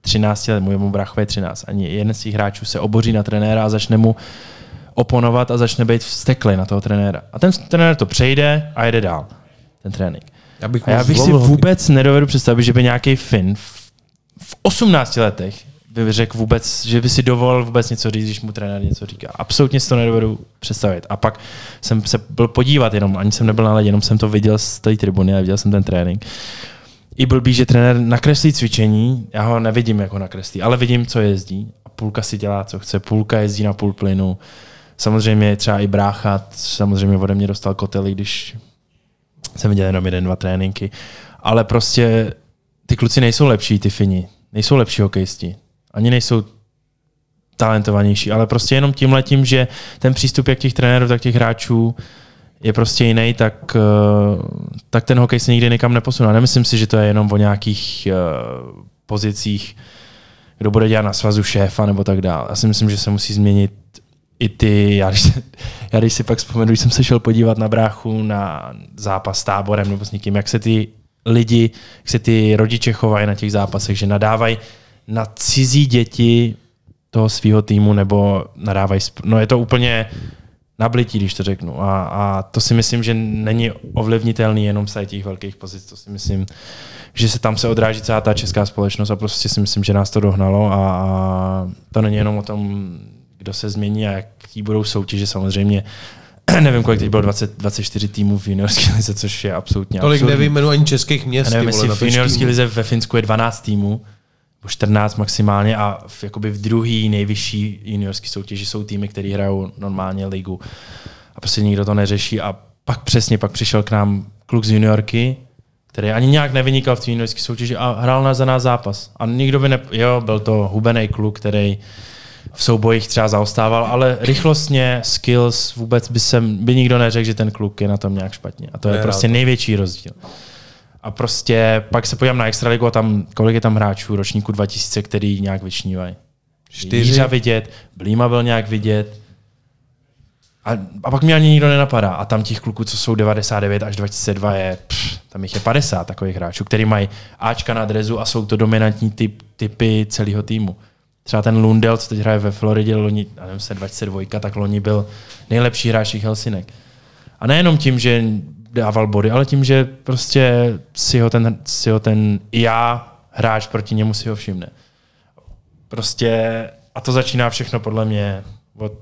13 let, můj bráchovi je 13, ani jeden z těch hráčů se oboří na trenéra a začne mu oponovat a začne být vzteklý na toho trenéra. A ten trenér to přejde a jede dál, ten trénink. Já bych, A já bych si vůbec nedovedu představit, že by nějaký Fin v, v 18 letech by řekl vůbec, že by si dovolil vůbec něco říct, když mu trenér něco říká. Absolutně si to nedovedu představit. A pak jsem se byl podívat jenom, ani jsem nebyl na ledě, jenom jsem to viděl z té tribuny a viděl jsem ten trénink. I blbý, že trenér nakreslí cvičení, já ho nevidím, jak ho nakreslí, ale vidím, co jezdí. A půlka si dělá, co chce, půlka jezdí na půl plynu. Samozřejmě třeba i brácha, samozřejmě ode mě dostal kotely, když jsem viděl jenom jeden, dva tréninky. Ale prostě ty kluci nejsou lepší, ty Fini. Nejsou lepší hokejisti. Ani nejsou talentovanější, ale prostě jenom tím letím, že ten přístup jak těch trenérů, tak těch hráčů je prostě jiný, tak, eh, tak ten hokej se nikdy nikam neposune. Nemyslím si, že to je jenom o nějakých eh, pozicích, kdo bude dělat na svazu šéfa nebo tak dále. Já si myslím, že se musí změnit i ty, já když, já když si pak vzpomenu, když jsem se šel podívat na bráchu na zápas s táborem nebo s někým, jak se ty lidi, jak se ty rodiče chovají na těch zápasech, že nadávají na cizí děti toho svého týmu nebo nadávají, no je to úplně nablití, když to řeknu. A, a to si myslím, že není ovlivnitelný jenom z těch velkých pozic. To si myslím, že se tam se odráží celá ta česká společnost a prostě si myslím, že nás to dohnalo a, a to není jenom o tom, kdo se změní a jaký budou soutěže samozřejmě. Nevím, kolik teď bylo 20, 24 týmů v juniorské lize, což je absolutně Tolik absurdní. nevím ani českých měst. Já nevím, jestli v juniorské lize ve Finsku je 12 týmů, 14 maximálně a v, jakoby v druhý nejvyšší juniorské soutěži jsou týmy, které hrajou normálně ligu. A prostě nikdo to neřeší a pak přesně, pak přišel k nám kluk z juniorky, který ani nějak nevynikal v té juniorské soutěži a hrál na za nás zápas. A nikdo by ne... Jo, byl to hubený kluk, který v soubojích třeba zaostával, ale rychlostně, skills, vůbec by, sem, by nikdo neřekl, že ten kluk je na tom nějak špatně. A to je Nehrál prostě to. největší rozdíl. A prostě pak se podívám na Extraligu a tam, kolik je tam hráčů ročníku 2000, který nějak vyčnívají. Čtyři. Jířa vidět, Blíma byl nějak vidět. A, a pak mě ani nikdo nenapadá. A tam těch kluků, co jsou 99 až 2002, je, pff, tam jich je 50 takových hráčů, který mají Ačka na drezu a jsou to dominantní typ, typy celého týmu. Třeba ten Lundell, co teď hraje ve Floridě, loni, já nevím, se 22, tak loni byl nejlepší hráč Helsinek. A nejenom tím, že dával body, ale tím, že prostě si ho ten, si ho ten já, hráč proti němu si ho všimne. Prostě, a to začíná všechno podle mě od,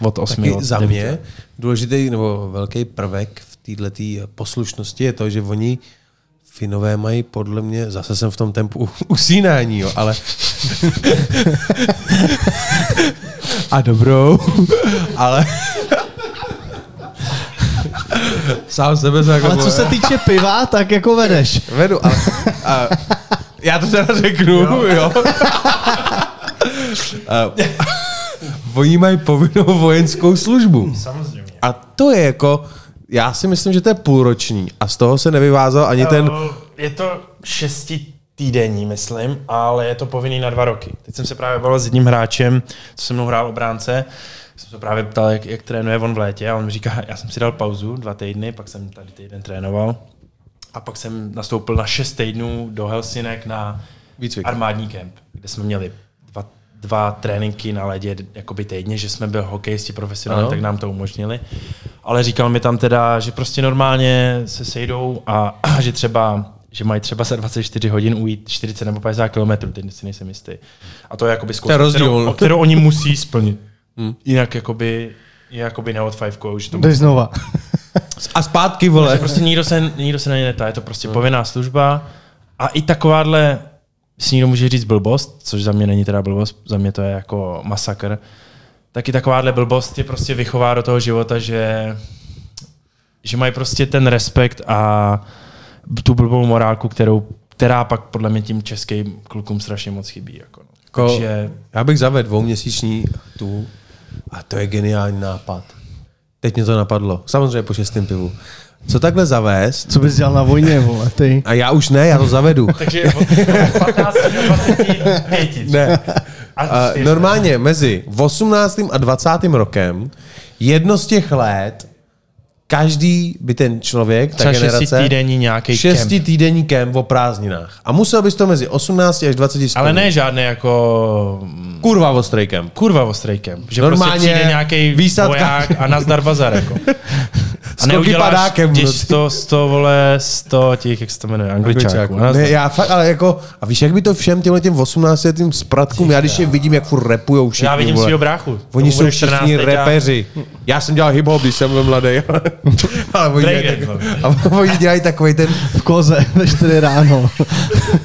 od osmi. Taky od za mě důležitý nebo velký prvek v této poslušnosti je to, že oni Finové mají podle mě, zase jsem v tom tempu usínání, jo, ale... A dobrou, ale... Sám sebe se jako Ale co se týče piva, tak jako vedeš. Vedu, ale... A, já to teda řeknu, jo. jo. A, oni mají povinnou vojenskou službu. Samozřejmě. A to je jako, já si myslím, že to je půlroční a z toho se nevyvázal ani ten, Eh, Je to šesti týdenní, myslím, ale je to povinný na dva roky. Teď jsem se právě bavil s jedním hráčem, co se mnou hrál obránce, jsem se právě ptal, jak, jak trénuje on v létě a on mi říká, já jsem si dal pauzu dva týdny, pak jsem tady týden trénoval a pak jsem nastoupil na šest týdnů do Helsinek na Výcvik. armádní kemp, kde jsme měli dva, dva tréninky na ledě jakoby týdně, že jsme byli hokejisti profesionální, tak nám to umožnili. Ale říkal mi tam teda, že prostě normálně se sejdou a, a že třeba že mají třeba za 24 hodin ujít 40 nebo 50 kilometrů, teď si nejsem jistý. A to je jakoby zkouška, rozdíl. kterou, kterou oni musí splnit. Jinak jakoby, je jakoby neodfajfkou, že to Jdeš znova. a zpátky, vole. že prostě nikdo se, nikdo se na ně netá, je to prostě povinná služba a i takováhle si někdo může říct blbost, což za mě není teda blbost, za mě to je jako masakr, tak i takováhle blbost je prostě vychová do toho života, že, že mají prostě ten respekt a tu blbou morálku, kterou která pak podle mě tím českým klukům strašně moc chybí. Jako, no. Jako, Takže Já bych zavedl dvouměsíční tu a to je geniální nápad. Teď mě to napadlo. Samozřejmě po šestém pivu. Co takhle zavést? Co bys dělal na vojně, vole, ty? A já už ne, já to zavedu. Takže od 15 do 25. Ne. A normálně mezi 18. a 20. rokem jedno z těch let každý by ten člověk, ta generace, šestitýdenní nějaký šesti kemp. týdenní kemp o prázdninách. A musel bys to mezi 18 až 20 Ale splnit. ne žádný jako mm, Kurva ostrý kemp. kurva ostrý kemp. Že Normálně prostě přijde nějaký výsadka. voják a nazdar bazar. Jako. A neuděláš padákem noci. 100, 100, vole, 100 těch, jak se to jmenuje, angličáků. Ne, já fakt, ale jako, a víš, jak by to všem těmhle těm 18 letým spratkům, já když je vidím, jak furt repujou všichni, Já vidím svého bráchu. Oni jsou všichni 14 teď a- repeři. Já jsem dělal hip-hop, když jsem byl mladý. ale oni dělají, tak, a oni dělají takový ten, V koze ve 4 ráno.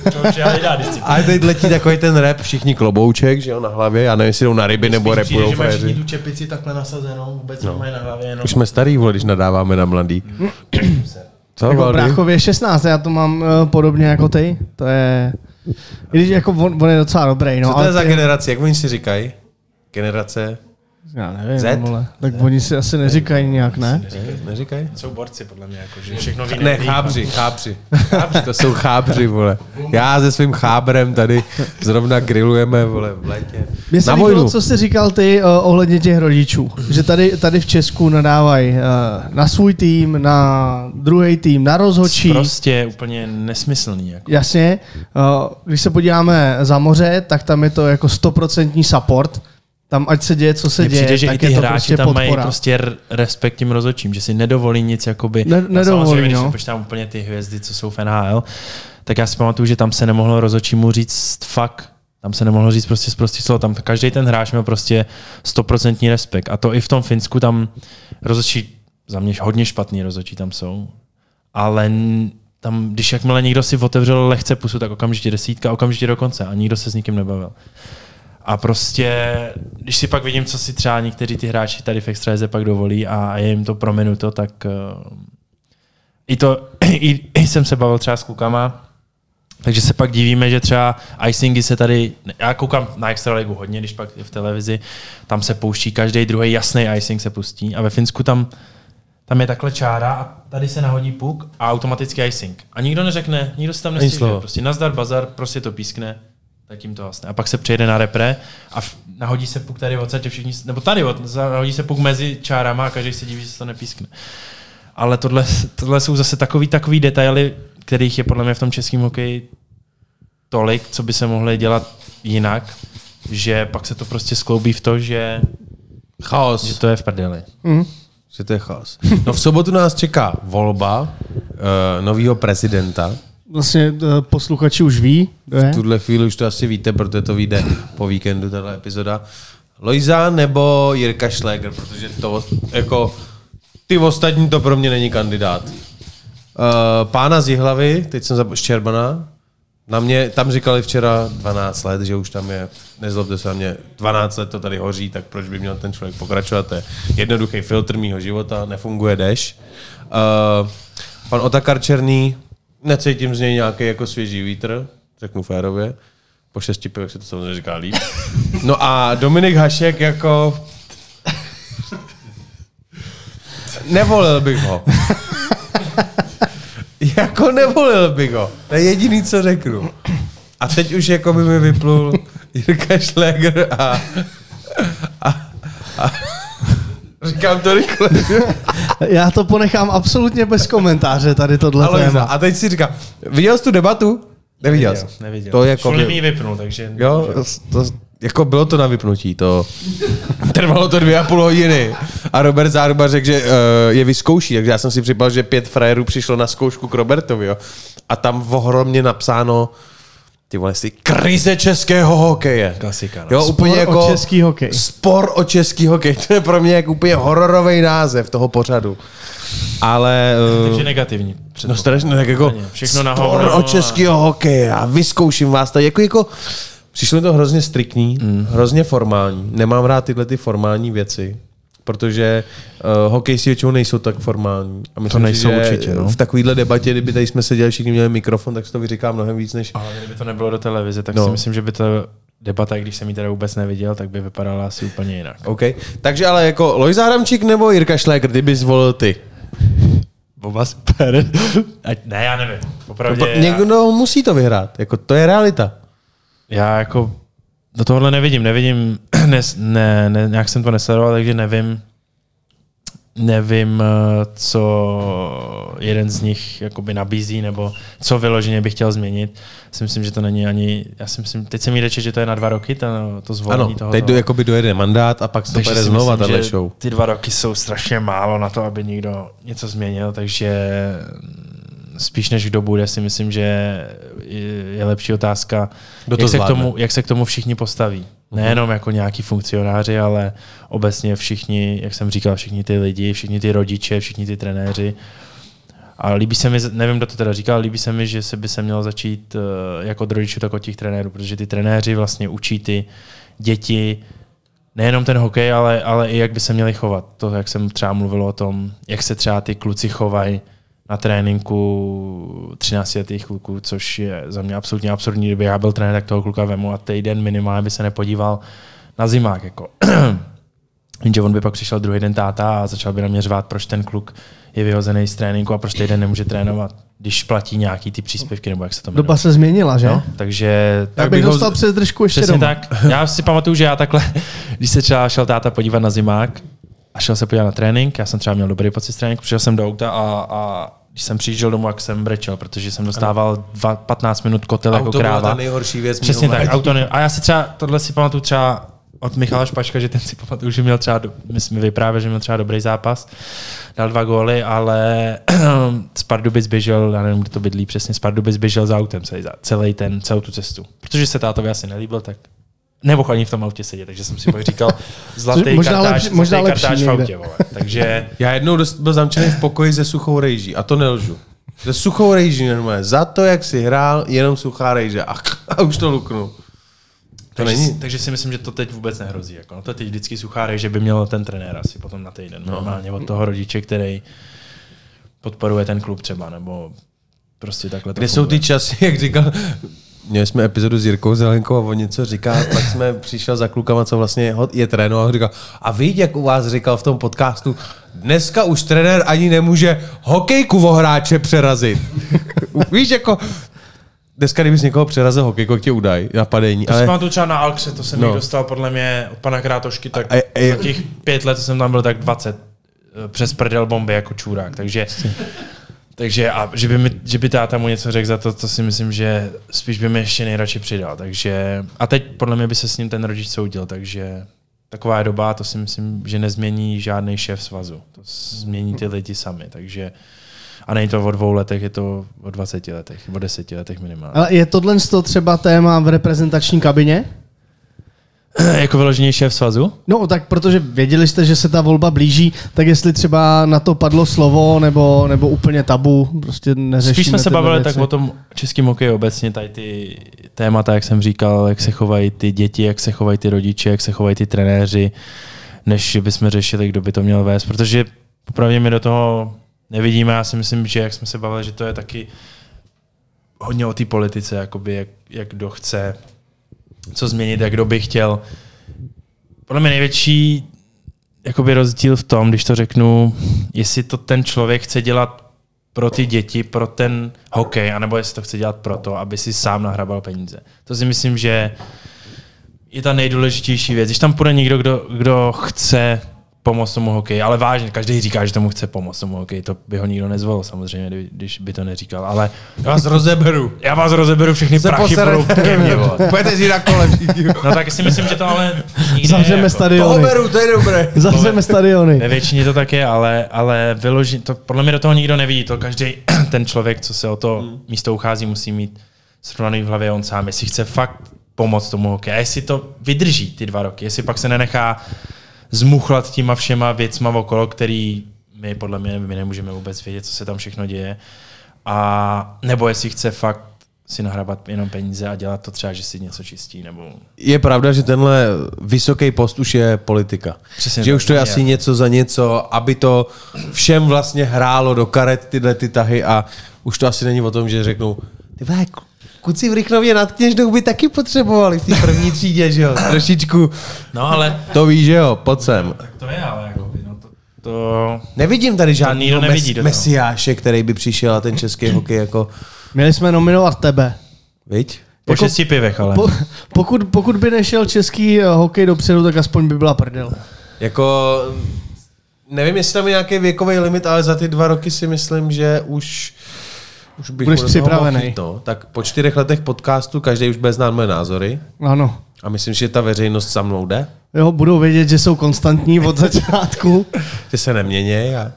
To už je ale disciplína. a teď letí takový ten rap, všichni klobouček, že jo, na hlavě, já nevím, jestli jdou na ryby nebo repujou Přijde, že mají všichni tu čepici takhle nasazenou, vůbec no. nemají na hlavě jenom... Už jsme starý, vole, když nadáváme na mladý. Co, Jako bráchově 16, já to mám uh, podobně jako ty. To je... I když jako on, on je docela dobrý, no. Co to je ale za ty- generaci, jak oni si říkají? Generace? Já nevím, Z? vole. Tak oni si asi neříkají nějak, ne? Neříkají? Jsou borci, podle mě, jako, že všechno ví Ne, nejlíp. chábři, chábři. To jsou chábři, vole. Já se svým chábrem tady zrovna grillujeme, vole, v létě. Mně se Na líbilo, co jsi říkal ty uh, ohledně těch rodičů. Že tady, tady v Česku nadávají uh, na svůj tým, na druhý tým, na rozhodčí. Prostě úplně nesmyslný. Jako. Jasně, uh, když se podíváme za moře, tak tam je to jako stoprocentní support. Tam ať se děje, co se Mně děje, přijde, že i tak ty je to hráči prostě tam mají podpora. prostě r- respekt tím rozhodčím, že si nedovolí nic jakoby... Ne- nedovolí, když no. si počítám úplně ty hvězdy, co jsou v NHL, tak já si pamatuju, že tam se nemohlo rozhodčímu říct fakt, tam se nemohlo říct prostě z prostých slov. Tam každý ten hráč měl prostě stoprocentní respekt. A to i v tom Finsku tam rozhodčí, za mě hodně špatný rozhodčí tam jsou, ale tam, když jakmile někdo si otevřel lehce pusu, tak okamžitě desítka, okamžitě do konce a nikdo se s nikým nebavil. A prostě, když si pak vidím, co si třeba někteří ty hráči tady v Extralize pak dovolí a je jim to prominuto, tak uh, i to, i, i jsem se bavil třeba s klukama, takže se pak divíme, že třeba icingy se tady, já koukám na Extraligu hodně, když pak je v televizi, tam se pouští každý druhý jasný icing se pustí a ve Finsku tam, tam je takhle čára a tady se nahodí puk a automaticky icing. A nikdo neřekne, nikdo se tam nestěžuje. slovo. Prostě nazdar bazar, prostě to pískne, tak jim to vlastně. A pak se přejde na repre a v, nahodí se puk tady odsaď všichni, nebo tady, od, nahodí se puk mezi čárama a každý se diví, že se to nepískne. Ale tohle, tohle jsou zase takový, takový detaily, kterých je podle mě v tom českém hokeji tolik, co by se mohly dělat jinak, že pak se to prostě skloubí v to, že, Chaos. že to je v prdeli. Mm. Že to je chaos. No v sobotu nás čeká volba uh, nového prezidenta. Vlastně uh, posluchači už ví, je. V tuhle chvíli už to asi víte, protože to vyjde po víkendu, tahle epizoda. Lojza nebo Jirka Šléger, protože to jako ty ostatní to pro mě není kandidát. Uh, pána z Jihlavy, teď jsem zapomněl, Štěrbana, na mě, tam říkali včera 12 let, že už tam je, nezlobte se na mě, 12 let to tady hoří, tak proč by měl ten člověk pokračovat? To je jednoduchý filtr mýho života, nefunguje deš. Uh, pan Otakar Černý, necítím z něj nějaký jako svěží vítr, řeknu férově. Po šesti pivech se to samozřejmě říká líp. No a Dominik Hašek jako... Nevolil bych ho. jako nevolil bych ho. To je jediný, co řeknu. A teď už jako by mi vyplul Jirka Šléger a, a, a říkám to rychle. Já to ponechám absolutně bez komentáře, tady tohle A, Lojza. téma. a teď si říkám, viděl jsi tu debatu? Neviděl jsi. Neviděl. To jako Šuli byl- mi ji vypnul, takže... Jo, to, jako bylo to na vypnutí, to trvalo to dvě a půl hodiny. A Robert Záruba řekl, že uh, je vyzkouší, takže já jsem si připadal, že pět frajerů přišlo na zkoušku k Robertovi, jo. A tam ohromně napsáno, ty vole, si krize českého hokeje. Klasika, no. Jo, Spor úplně o jako český hokej. Spor o český hokej. To je pro mě jako úplně hororový název toho pořadu. Ale... Uh, Takže negativní. No strašně, tak jako všechno spor hovno o a- českého hokeje a vyzkouším vás tady. Jako, jako, přišlo mi to hrozně striktní, mm. hrozně formální. Nemám rád tyhle ty formální věci. Protože uh, hokejistí většinou nejsou tak formální. A myslím, To nejsou že určitě, no. v takovéhle debatě, kdyby tady jsme seděli, všichni měli mikrofon, tak se to vyříká mnohem víc, než Ale kdyby to nebylo do televize, tak No. no. si myslím, že by to debata, i když jsem ji teda vůbec neviděl, tak by vypadala asi úplně jinak. OK. Takže ale jako Lojza Adamčík nebo Jirka Šléger, kdyby zvolil ty? Oba super. Ať, ne, já nevím. Opravdu, já, Někdo musí to vyhrát. Jako to je realita. já jako do tohohle nevidím, nevidím, ne, ne, ne, nějak jsem to nesledoval, takže nevím, nevím, eh, co jeden z nich jakoby nabízí, nebo co vyloženě bych chtěl změnit. Si myslím, že to není ani, já si myslím, teď se mi řeči, že to je na dva roky, to, to zvolení Ano, toho. teď do, jakoby dojede mandát a pak se to si znova, že show. Ty dva roky jsou strašně málo na to, aby někdo něco změnil, takže spíš než kdo bude, si myslím, že je lepší otázka, Kdo to jak, se k tomu, jak se k tomu všichni postaví. Nejenom jako nějaký funkcionáři, ale obecně všichni, jak jsem říkal, všichni ty lidi, všichni ty rodiče, všichni ty trenéři. A líbí se mi, nevím, kdo to teda říkal, líbí se mi, že se by se mělo začít eh, jak od rodičů, tak od těch trenérů, protože ty trenéři vlastně učí ty děti nejenom ten hokej, ale, ale i jak by se měli chovat. To, jak jsem třeba mluvil o tom, jak se třeba ty kluci chovají na tréninku 13 letých kluků, což je za mě absolutně absurdní. Kdyby já byl trenér, tak toho kluka vemu a týden minimálně by se nepodíval na zimák. Jako. Jenže on by pak přišel druhý den táta a začal by na mě řvát, proč ten kluk je vyhozený z tréninku a proč týden nemůže trénovat, když platí nějaký ty příspěvky, nebo jak se to jmenuje. Doba se změnila, že? No, takže Tak bych ho- dostal přes držku ještě Přesně doma. tak. Já si pamatuju, že já takhle, když se třeba šel táta podívat na zimák a šel se podívat na trénink, já jsem třeba měl dobrý pocit z tréninku, přišel jsem do auta a, a když jsem přijížděl domů, jak jsem brečel, protože jsem dostával dva, 15 minut kotel jako Auto byla kráva. ta nejhorší věc. Přesně tak, auto ne... A já si třeba, tohle si pamatuju třeba od Michala Špačka, že ten si pamatuju, že měl třeba, do- my jsme vyprávěli, že měl třeba dobrý zápas, dal dva góly, ale z Pardubic běžel, já nevím, kde to bydlí přesně, z Pardubic běžel za autem celý, celý ten, celou tu cestu. Protože se tátovi asi nelíbil, tak nemohl ani v tom autě sedět, takže jsem si pak říkal, zlatý Možná kartáč, lepší- možná zlatý lepší kartáč v autě, vole. Takže Já jednou byl zamčený v pokoji se suchou rejží a to nelžu. Se suchou rejží normálně. Za to, jak si hrál, jenom suchá rejže. A, a už to luknu. To takže, není. takže si myslím, že to teď vůbec nehrozí. Jako. No to teď vždycky suchá že by měl ten trenér asi potom na týden. No. Normálně od toho rodiče, který podporuje ten klub třeba, nebo prostě takhle to Kde jsou ty časy, jak říkal, měli jsme epizodu s Jirkou Zelenkou a on něco říká, pak jsme přišel za klukama, co vlastně je trénu a on říkal, a víš, jak u vás říkal v tom podcastu, dneska už trenér ani nemůže hokejku o hráče přerazit. víš, jako, dneska kdybys někoho přerazil hokejku, jak tě udaj, napadení. To si Ale, pamatuju třeba na Alkře, to jsem No. dostal podle mě od pana Krátošky, tak A- a- za těch pět let, co jsem tam byl, tak 20 eh, přes prdel bomby jako čurák, takže takže a že by, mi, že by táta mu něco řekl za to, to si myslím, že spíš by mi ještě nejradši přidal. Takže, a teď podle mě by se s ním ten rodič soudil, takže taková je doba, to si myslím, že nezmění žádný šéf svazu. To změní ty lidi sami, takže a není to o dvou letech, je to o 20 letech, o deseti letech minimálně. Ale je tohle to třeba téma v reprezentační kabině? Jako vyložený šéf svazu? No, tak protože věděli jste, že se ta volba blíží, tak jestli třeba na to padlo slovo, nebo, nebo úplně tabu, prostě neřešíme Spíš jsme se bavili věci. tak o tom českém hokeji obecně, tady ty témata, jak jsem říkal, jak se chovají ty děti, jak se chovají ty rodiče, jak se chovají ty trenéři, než bychom řešili, kdo by to měl vést, protože popravdě my do toho nevidíme. Já si myslím, že jak jsme se bavili, že to je taky hodně o té politice, jakoby jak, jak kdo chce co změnit, jak kdo by chtěl. Podle mě největší jakoby rozdíl v tom, když to řeknu, jestli to ten člověk chce dělat pro ty děti, pro ten hokej, anebo jestli to chce dělat pro to, aby si sám nahrabal peníze. To si myslím, že je ta nejdůležitější věc. Když tam půjde někdo, kdo, kdo chce pomoct tomu hokeji, ale vážně, každý říká, že tomu chce pomoct tomu hokeji, to by ho nikdo nezvolil samozřejmě, kdy- když by to neříkal, ale já vás rozeberu. já vás rozeberu všechny Se prachy, budou ke mně. Budete si na kole. No tak si myslím, že to ale Zavřeme jako, stadiony. beru, to je dobré. Zavřeme stadiony. Ve většině to tak je, ale, ale vyloží, to podle mě do toho nikdo nevidí. To každý ten člověk, co se o to Hmm. místo uchází, musí mít srovnaný v hlavě on sám. Jestli chce fakt pomoct tomu hokeji a jestli to vydrží ty dva roky, jestli pak se nenechá zmuchlat těma všema věcma okolo, který my podle mě my nemůžeme vůbec vědět, co se tam všechno děje. A nebo jestli chce fakt si nahrabat jenom peníze a dělat to třeba, že si něco čistí, nebo Je pravda, že tenhle vysoký post už je politika. Přesně že tak, už to je je. asi něco za něco, aby to všem vlastně hrálo do karet tyhle ty tahy a už to asi není o tom, že řeknou, ty vole, kuci v Rychnově nad Kněžnou by taky potřebovali v té první třídě, že jo, trošičku. No ale To víš, že jo, pojď sem. tak to je, ale jako, no to, to Nevidím tady žádný toho. mesiáše, který by přišel a ten český hokej jako, Měli jsme nominovat tebe. viď? po Jako- šesti pivech, ale. Po, pokud, pokud by nešel český eh, hokej dopředu, tak aspoň by byla prdel. Jako, nevím, jestli tam je nějaký věkový limit, ale za ty dva roky si myslím, že už, už bych Budeš připravenej. jít, No. Tak po čtyřech letech podcastu každý už bude znát moje názory Ano. a myslím, že ta veřejnost za mnou jde, Jo, budou vědět, že jsou konstantní od začátku. že se neměnějí a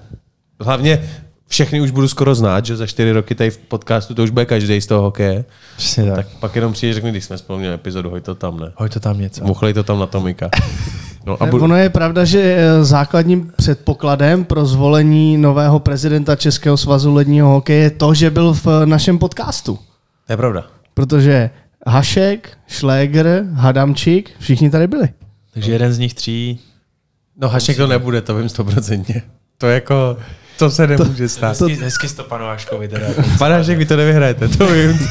hlavně všechny už budu skoro znát, že za čtyři roky tady v podcastu to už bude každý z toho hokeje. Přesně tak. Tak pak jenom přijde řekne, když jsme spolu měli epizodu, hoď to tam, ne? Hoď to tam něco. Muchlej to tam na Tomika. No a budu, Ono je pravda, že eh, základním předpokladem pro zvolení nového prezidenta Českého svazu ledního hokeje je to, že byl v eh, našem podcastu. to je pravda. Protože Hašek, Šléger, Hadamčík, všichni tady byli. Takže jeden z nich tří, No Hašek to nebude, to vím stoprocentně. To jako, to se nemůže stát. hezky, hezky to panu Haškovi teda. Pane Hašek, vy to nevyhrajete, to vím.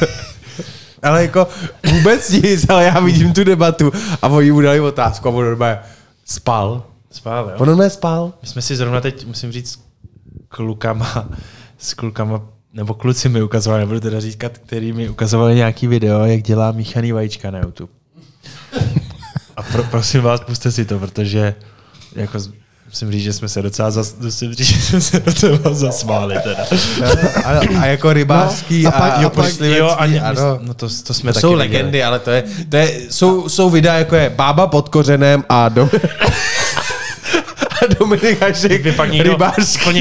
ale jako vůbec nic, ale já vidím tu debatu a oni mu dali otázku a on normálně spal. Spál, jo? On normálně spal. My jsme si zrovna teď, musím říct, s klukama, s klukama, nebo kluci mi ukazovali, nebudu teda říkat, který mi ukazovali nějaký video, jak dělá míchaný vajíčka na YouTube. A pro, prosím vás, puste si to, protože jako musím říct, že jsme se docela, zas, musím říct, že jsme se docela zasmáli teda. A, a jako rybářský No, a, a pak- a, a pak- jo, a ne, ano. no to, to jsme To taky jsou viděli. legendy, ale to je, to je jsou, jsou videa jako je Bába pod kořenem a, Dom, a Dominik Hašek by pak někdo,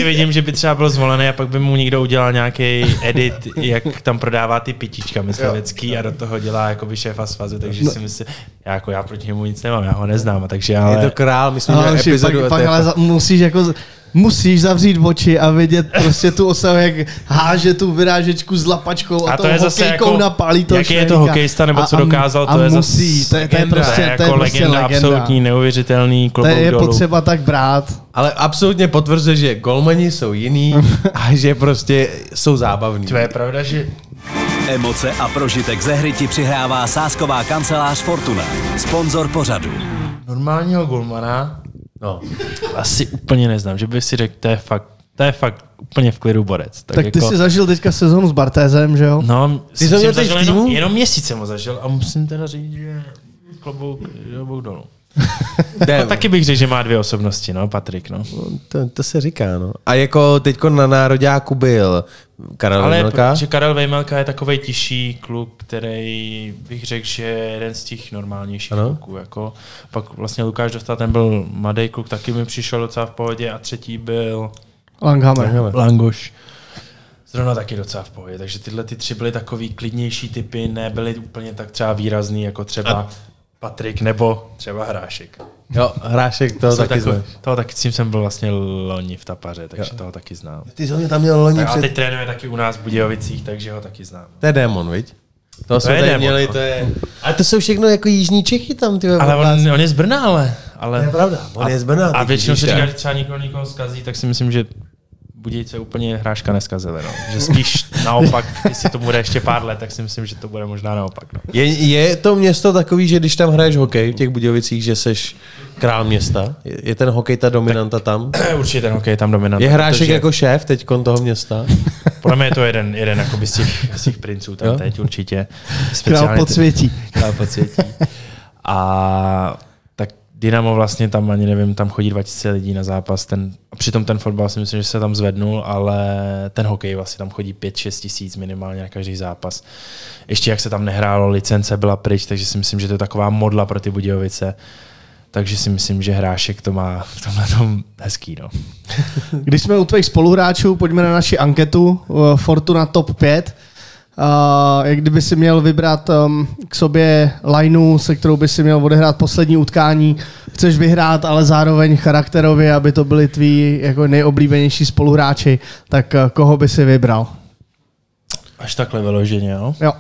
vidím, že by třeba byl zvolený a pak by mu někdo udělal nějaký edit, jak tam prodává ty pitička myslivecký a do toho dělá jakoby šéfa svazu, takže No. si myslím, já, jako já proti němu nic nemám, já ho neznám, a takže ale... Je to král, myslím, Ale že epizodu... pak, pak ale musíš jako musíš zavřít oči a vidět prostě tu osahu, jak háže tu vyrážečku s lapačkou a, A to je zase jako- napálí toho jaký je to hokejista, nebo co A- a- dokázal, to a je zase musí, to je, to je legenda. prostě, to je to je jako prostě legenda, legenda. absolutní, neuvěřitelný, To klobouk je dolů. potřeba tak brát. Ale absolutně potvrzuje, že golmani jsou jiný a že prostě jsou zábavní. To je pravda, že Emoce a prožitek ze hry ti přihrává sásková kancelář Fortuna. Sponzor pořadu. normálního golmana No. asi úplně neznám, že bych si řekl, to je fakt, to je fakt úplně v klidu borec. Tak, Tak ty jako, jsi zažil teďka sezonu s Bartézem, že jo? No, Ty jsem jsi měl teď zažil v týmu? jenom, jenom měsíc jsem ho zažil a musím teda říct, že klobouk, klobouk dolů. No, taky bych řekl, že má dvě osobnosti, no, Patrik, no. to, to, se říká, no. A jako teďko na nároďáku byl Karel Ale Vejmelka. že Karel Vejmelka je takový tišší kluk, který bych řekl, že je jeden z těch normálnějších Ano. kluků. Jako, pak vlastně Lukáš Dostal, ten byl mladý kluk, taky mi přišel docela v pohodě a třetí byl Langhammer. Langoš. Zrovna taky docela v pohodě, takže tyhle ty tři byly takový klidnější typy, nebyly úplně tak třeba výrazný jako třeba Patrik nebo třeba Hrášek. Jo, Hrášek, to Jsou taky takový- toho taky, s tím jsem byl vlastně loni v Tapaře, takže toho taky znám. Ty jsi tam měl loni Tak a před... teď trénuje taky u nás v Budějovicích, takže ho taky znám. To je démon, viď? To, jsme je tady démon, měli, no. to je... Ale to jsou všechno jako jižní Čechy tam, ty Ale on, on je z Brna, ale. ale To je pravda, on je z Brna, A většinou se říká, že třeba nikoho nikoho zkazí, tak si myslím, že Budějce úplně hráška neskazili. No. Že spíš naopak, jestli to bude ještě pár let, tak si myslím, že to bude možná naopak. No. Je, je to město takový, že když tam hraješ hokej v těch Budějovicích, že seš král města? Je, je ten hokej ta dominanta tam? Určitě ten hokej je tam dominantní. Je hrášek protože jako šéf teď toho města? Podle mě je to jeden, jeden z, těch, z těch princů tam Jo? teď určitě. Král Speciálně podsvětí. král podsvětí. A tak Dynamo vlastně tam ani nevím, tam chodí 2000 lidí na zápas. Ten, a přitom ten fotbal si myslím, že se tam zvednul, ale ten hokej vlastně tam chodí 5-6 tisíc minimálně na každý zápas. Ještě jak se tam nehrálo, licence byla pryč, takže si myslím, že to je taková modla pro ty Budějovice. Takže si myslím, že Hrášek to má v tomhle tom hezký. No. Když jsme u tvých spoluhráčů, pojďme na naši anketu uh, Fortuna Top 5. Uh, jak kdyby si měl vybrat um, k sobě lineu, se kterou by si měl odehrát poslední utkání, chceš vyhrát, ale zároveň charakterově, aby to byli tví jako nejoblíbenější spoluhráči, tak uh, koho by si vybral? Až takhle vyloženě, jo? Jo.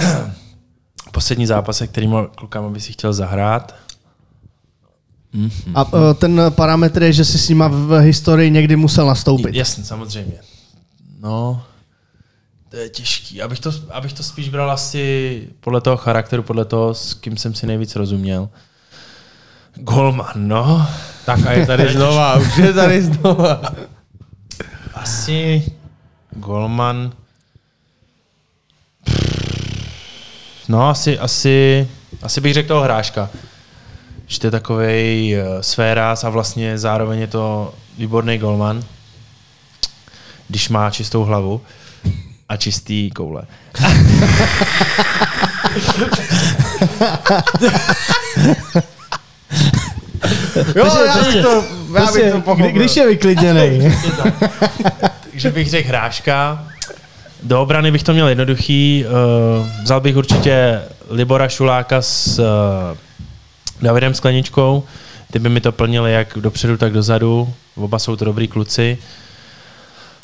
poslední zápas, kterýma klukama by si chtěl zahrát. A eh, ten parametr je, že si s nima v historii někdy musel nastoupit. Jasně, samozřejmě. No, to je těžký. Abych to, abych to spíš bral asi podle toho charakteru, podle toho, s kým jsem si nejvíc rozuměl. Golman, no. Tak a je tady znova, už je tady znova. Asi Golman. No, asi, asi, asi bych řekl toho hráška. Že to je takový sféras a vlastně zároveň je to výborný golman, když má čistou hlavu a čistý koule. Jo, já bych to, já Prostě, bych to kdy, pochopil. když je vyklidněný. Takže bych řekl hráška. Do obrany bych to měl jednoduchý. Uh, vzal bych určitě Libora Šuláka s uh, Davidem Skleničkou. Ty by mi to plnili jak dopředu, tak dozadu. Oba jsou to dobrý kluci.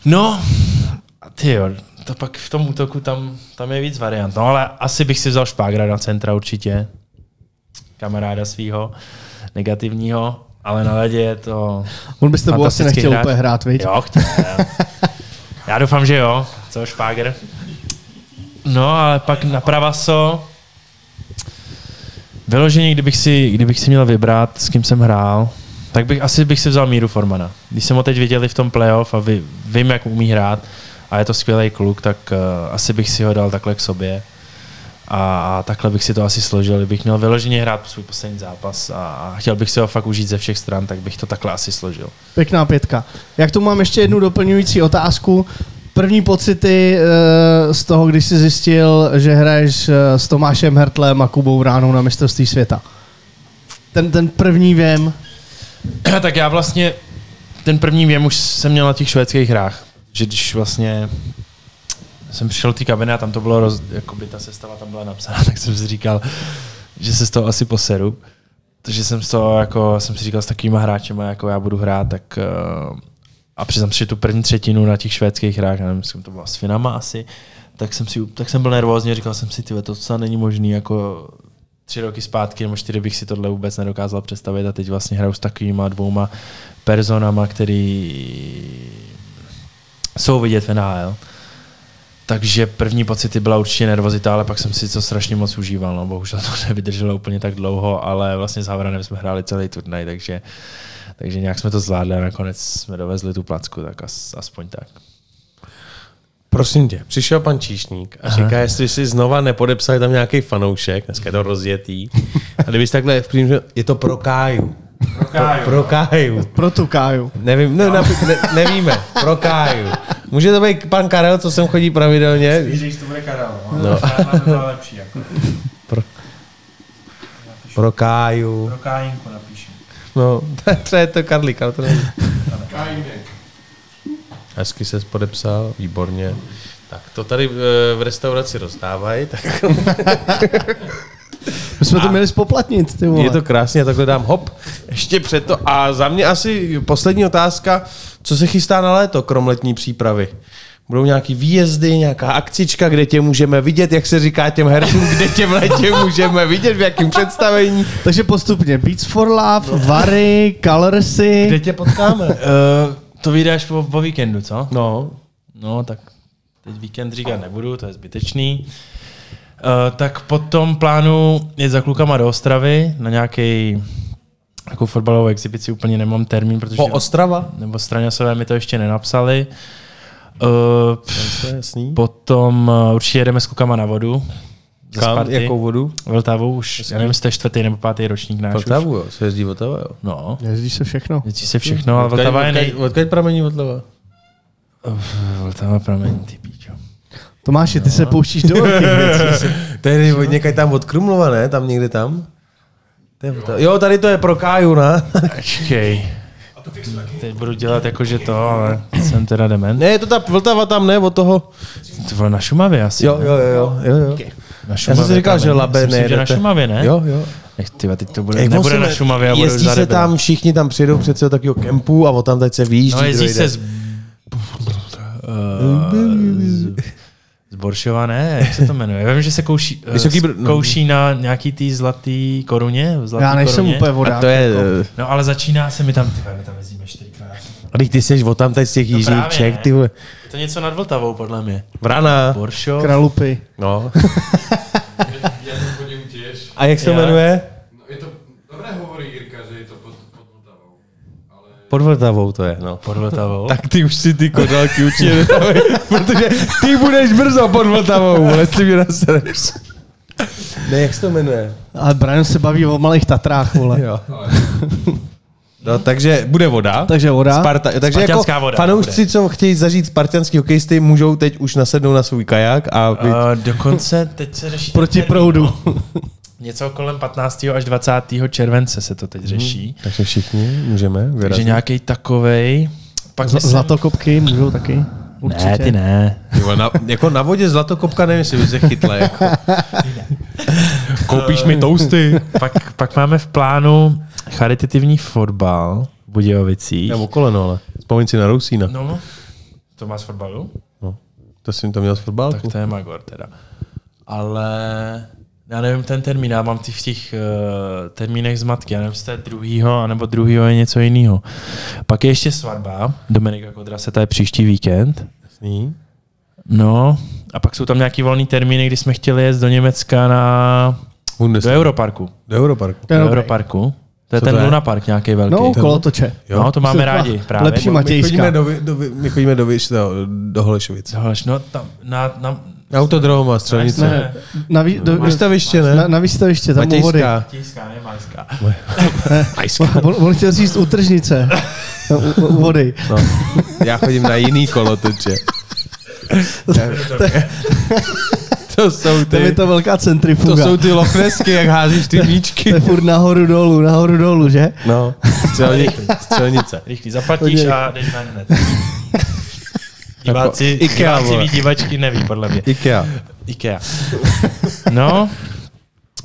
No, a ty jo, to pak v tom útoku tam, tam je víc variant. No ale asi bych si vzal Špágra na centra určitě. Kamaráda svého negativního. Ale na ledě je to On by s tebou asi nechtěl hráč. úplně hrát, viď? Jo, chtěl. Já doufám, že jo. Co, Špáger? No, ale pak na pravaso. Vyloženě, kdybych si, kdybych si měl vybrat, s kým jsem hrál, tak bych asi bych si vzal Míru Formana. Když jsem ho teď viděli v tom playoff a vy, vím, jak umí hrát a je to skvělý kluk, tak uh, asi bych si ho dal takhle k sobě. A, a takhle bych si to asi složil. Kdybych měl vyloženě hrát svůj poslední zápas a, a chtěl bych si ho fakt užít ze všech stran, tak bych to takhle asi složil. Pěkná pětka. Jak tu mám ještě jednu doplňující otázku. První pocity eh, z toho, když jsi zjistil, že hraješ eh, s Tomášem Hertlem a Kubou Ránou na mistrovství světa. Ten, ten první věm, tak já vlastně ten první věm už jsem měl na těch švédských hrách. Že když vlastně jsem přišel do té kabiny a tam to bylo, roz, jakoby ta sestava tam byla napsána, tak jsem si říkal, že se z toho asi poseru. Takže jsem z toho, jako, jsem si říkal s takovýma hráčema, jako já budu hrát, tak uh, a přiznám si, že tu první třetinu na těch švédských hrách, nevím, jestli to bylo s Finama asi, tak jsem, si, tak jsem byl nervózní, říkal jsem si, tyhle, to není možný, jako tři roky zpátky nebo čtyři bych si tohle vůbec nedokázal představit a teď vlastně hraju s takovýma dvouma personama, který jsou vidět v NHL. Takže první pocity byla určitě nervozita, ale pak jsem si to strašně moc užíval. No. Bohužel to nevydrželo úplně tak dlouho, ale vlastně s Havranem jsme hráli celý turnaj, takže, takže nějak jsme to zvládli a nakonec jsme dovezli tu placku, tak as, aspoň tak. Prosím tě, přišel pan Číšník a říká, jestli si znova nepodepsali tam nějaký fanoušek, dneska je to rozjetý. A kdybys takhle v přímě, je to pro Káju. Pro Káju. Pro Káju. pro tu Káju. Nevím, ne, ne, ne, nevíme, pro Káju. Může to být pan Karel, co sem chodí pravidelně? Když to bude Karel, No. to bylo lepší. Jako. Pro Káju. Pro Kájinku napíšu. No, třeba je to Karlík, ale to není. Hezky se podepsal, výborně. Tak to tady eh, v restauraci rozdávají, tak My jsme to měli spoplatnit, ty vole. je to krásně, takhle dám hop. Ještě před to. A za mě asi poslední otázka, co se chystá na léto, krom letní přípravy? Budou nějaký výjezdy, nějaká akcička, kde tě můžeme vidět, jak se říká těm hercům, kde tě v létě můžeme vidět, v jakém představení. Takže postupně Beats for Love, Vary, Colorsy. Kde tě potkáme? To až po, po víkendu, co? No, No, tak teď víkend říkat nebudu, to je zbytečný. Uh, tak potom plánu jet za klukama do Ostravy na nějaký jako fotbalovou exibici, úplně nemám termín, protože... po Ostrava? nebo Straňasové mi to ještě nenapsali. Uh, To je jasný. potom uh, určitě jedeme s klukama na vodu. Ze Kam, Sparty. jakou vodu? Vltavu už, já nevím, je čtvrtý nebo pátý ročník náš. Vltavu, jo, se jezdí Vltava, jo. No, Jezdí se všechno. jezdí se všechno, ale Vltava je nej... Odkud pramení Vltava? Vltava pramení, ty píčo. Tomáši, ty se pouštíš do velkých věcí. To je od někaj tam od Krumlova, ne? Tam někde tam? To je Vltava. Jo, tady to je pro Káju, ne? Počkej. Teď budu dělat jako, že to, ale jsem teda dement. Ne, je to ta Vltava tam, ne? Od toho. To bylo na Šumavě asi. Jo, jo, jo, jo. jo, jo. Na Já jsem si říkal, že. Labe Myslím, ne. že na Šumavě, ne? Jo, jo. Nech, tyva, teď to bude, Jak nebude na Šumavě, a bude Jezdí se tam, všichni tam přijedou přece do takového kempu a od tam teď se vyjíždí. No jezdí se z... Uh, z Boršova ne, jak se to jmenuje? Já vím, že se kouší, Vysoký Vysoký Br- no. kouší na nějaký tý zlatý koruně. Zlatý Já nejsem koruně. úplně A vodák. to je... jako. No ale začíná se mi tam, ty vole, my tam jezdíme čtyřikrát. A teď ty jsi o tam z těch No jižních právě Čech, ty vole. Je to něco nad Vltavou, podle mě. Vrana. Boršov. Kralupy. No. Já to chodím těž. A jak se to jmenuje? No, je to, dobré hovorí Jirka, že je to pod, pod Vltavou. Ale Pod Vltavou to je, no. Pod Vltavou. Tak ty už si ty kodálky určitě nedávej, protože ty budeš brzo pod Vltavou, vole, ty mě nasereš. Ne, jak se to jmenuje? Ale Brian se baví o malých Tatrách, vole. Jo. No, takže bude voda. Takže voda. Sparta, takže jako voda fanoušci, co chtějí zažít spartianský hokejisty, můžou teď už nasednout na svůj kajak a být... Uh, dokonce teď se řeší... Proti termín, proudu. no. Něco kolem 15. až 20. července se to teď řeší. Takže všichni můžeme Takže vyrazit. nějaký takovej. Pak Z- myslím- Zlatokopky můžou taky. Určitě. Ne, ty ne. Jo, na, jako na vodě zlatokopka nevím, jestli by se chytla. Jako. Koupíš mi tousty? pak, pak máme v plánu charitativní fotbal v Budějovicích. Já okolo, no, ale vzpomeň si na Rousína. No, to má z fotbalu? No. To jsem to měl z fotbalku. Tak to je Magor teda. Ale já nevím ten termín, já mám ty v těch uh, termínech zmatky, já nevím, jestli to je druhýho, anebo druhýho je něco jiného. Pak je ještě svatba, Dominika Kodrase, to je příští víkend. Jasný. No, a pak jsou tam nějaký volný termíny, kdy jsme chtěli jet do Německa na, do Bundesliga. Europarku. Do Europarku. To je Do. Europarku. To je Co ten to je? Luna Park nějaký velký. No, kolotoče. Jo. No, to máme Jsou rádi. Právě. lepší My Matějská. chodíme do, do, my chodíme do, Vyš, do, do Holešovic. Tohle, no, tam, na, na, Na autodrom a střelnice. Ne. Na, vý, do, Vystaviště, na, ne? na výstaviště, tam u vody. Matějská. Ne Majská. Majská. On, on chtěl říct u tržnice. No, u, u vody. No. Já chodím na jiný kolotoče. to jsou To je ty, to velká to centrifuga. jsou ty lochnesky, jak házíš ty míčky. to je furt nahoru dolů, nahoru dolů, že? No, střelnice. střelnice. Rychlý, zaplatíš a jdeš ven hned. Diváci, Ikea, diváci divačky neví, podle mě. Ikea. Ikea. No,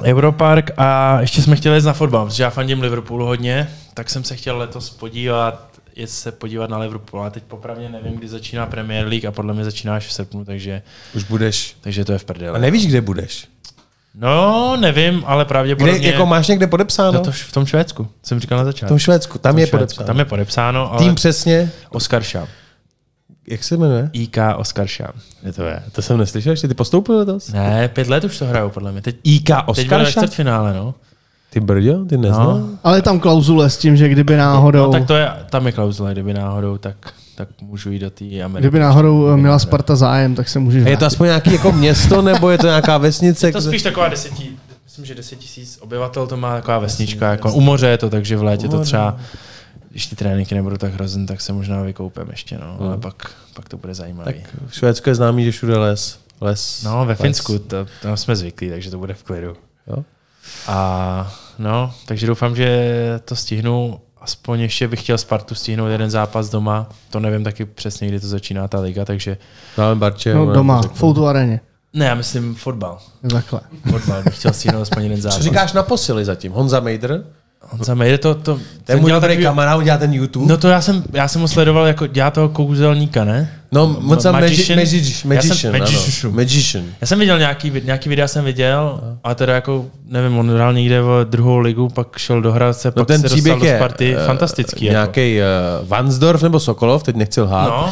Europark a ještě jsme chtěli jít na fotbal, protože já fandím Liverpoolu hodně, tak jsem se chtěl letos podívat, jet se podívat na Liverpool, ale teď popravdě nevím, kdy začíná Premier League a podle mě začíná až v srpnu, takže, Už budeš. takže to je v A prdeli. nevíš, kde budeš? No, nevím, ale Kde, pravděpodobně... jako máš někde podepsáno? no to v tom Švédsku, jsem říkal na v začátku. tom Švédsku, tam V tom je Švédsku, podepsáno. Tam je podepsáno, ale Tým přesně, Oskarša. jak se jmenuje? IK Oskarša. Je to je. To jsem neslyšel, ještě ty postoupil letos? Ne, pět let už to hrajou, podle mě. Teď, IK teď ve Oskarša? čtvrtfinále, no. Ty brďo, ty neznal? No. Ale je tam klauzule s tím, že kdyby náhodou, No tak to je, tam je klauzule, kdyby náhodou, tak, tak můžu jít do té Ameriky. kdyby náhodou měla Sparta zájem, tak se můžeš je to aspoň nějaký jako město, nebo je to nějaká vesnice? Je to spíš taková deseti, myslím, že deset tisíc obyvatel to má taková vesnička, jako u moře je to, takže v létě to třeba, když ty tréninky nebudou tak hrozný, tak se možná vykoupem ještě, no, ale pak, pak to bude zajímavý. Tak Švédsko je známý, že všude les. les No, ve les. Finsku, to, tam jsme zvyklí, takže to bude v klidu. Jo? A no, takže doufám, že to stihnu. Aspoň ještě bych chtěl Spartu stihnout jeden zápas doma. To nevím taky přesně, kdy to začíná ta liga, takže Dáme Barče. No, ona doma, v. Foutu areně. ne, já myslím fotbal. Takhle. Fotbal bych chtěl stihnout aspoň jeden zápas. Co říkáš na posily zatím? Honza Mejdr? Honza Mejde, to, to, je ten můj dobrý takový- kamarád, dělá ten YouTube. No to já jsem, já jsem ho sledoval jako dělá toho kouzelníka, ne? No, Honza Magician? Magician, Já jsem- Magician. Já jsem viděl nějaký, nějaký videa jsem viděl, a teda jako, nevím, on hrál někde v druhou ligu, pak šel do Hradce, No pak ten se dostal příběh do je Sparty, eh, fantastický. jako. Nějaký uh, Vansdorf nebo Sokolov, teď nechci lhát. No,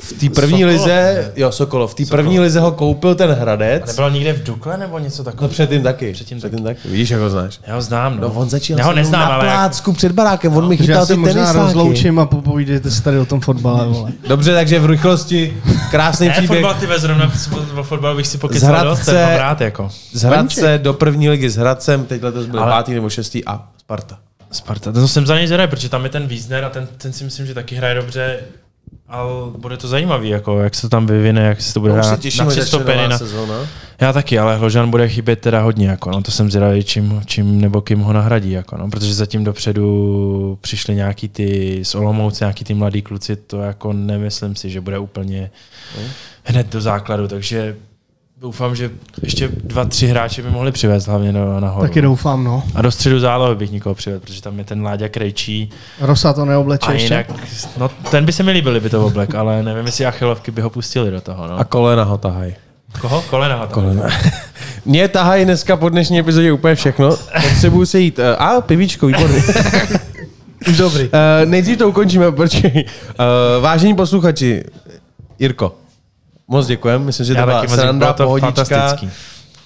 V té první Sokolov, lize, jo Sokolov, v té první lize ho koupil ten a Hradec. nebylo někde v Dukle nebo něco No takového? předtím taky. Předtím předtím taky. Vidíš, jak ho znáš. Já ho znám, no. No on začal Já ho neznám, na ale jak- plácku před barákem, on mi chytal ty možná tenisáky. rozloučím a popovídejte si tady o tom fotbale, vole. Dobře, takže v rychlosti, krásný Ne, příběh. fotbal, ty ve zrovna o fotbal bych si Z pokecal Hradce- dost, mám rád, jako. Z Hradce do první ligy s Hradcem, teď letos byl Ale- pátý nebo šestý a Sparta. Sparta, to jsem za něj zvědavý, protože tam je ten Wiesner a ten, ten si myslím, že taky hraje dobře, ale bude to zajímavý, jako, jak se to tam vyvine, jak se to bude No, hrát těším, na že tři začne stopeny. nová Na... sezóna. Já taky, ale Hložan bude chybět teda hodně, jako, no, to jsem zvědavý, čím, čím nebo kým ho nahradí, jako, no, protože zatím dopředu přišli nějaký ty z Olomouce, nějaký ty mladí kluci, to jako nemyslím si, že bude úplně hned do základu, takže doufám, že ještě dva, tři hráče by mohli přivést hlavně do, nahoru. Taky doufám, no. A do středu zálohy bych někoho přivedl, protože tam je ten Láďa Krejčí. Rosa to neobleče A ještě. jinak, no ten by se mi líbil, kdyby to oblek, ale nevím, jestli Achilovky by ho pustili do toho. No. A kolena ho tahaj. Koho? Kolena. Kolena. Mě tahají dneska po dnešní epizodě úplně všechno. Potřebuju se jít. eh, A, pivíčko, výborný. Už dobrý. Uh, nejdřív to ukončíme, počkej. Uh, vážení posluchači, Jirko, moc děkujem, myslím, že to Já byla taky moc sranda, to pohodička. fantastický.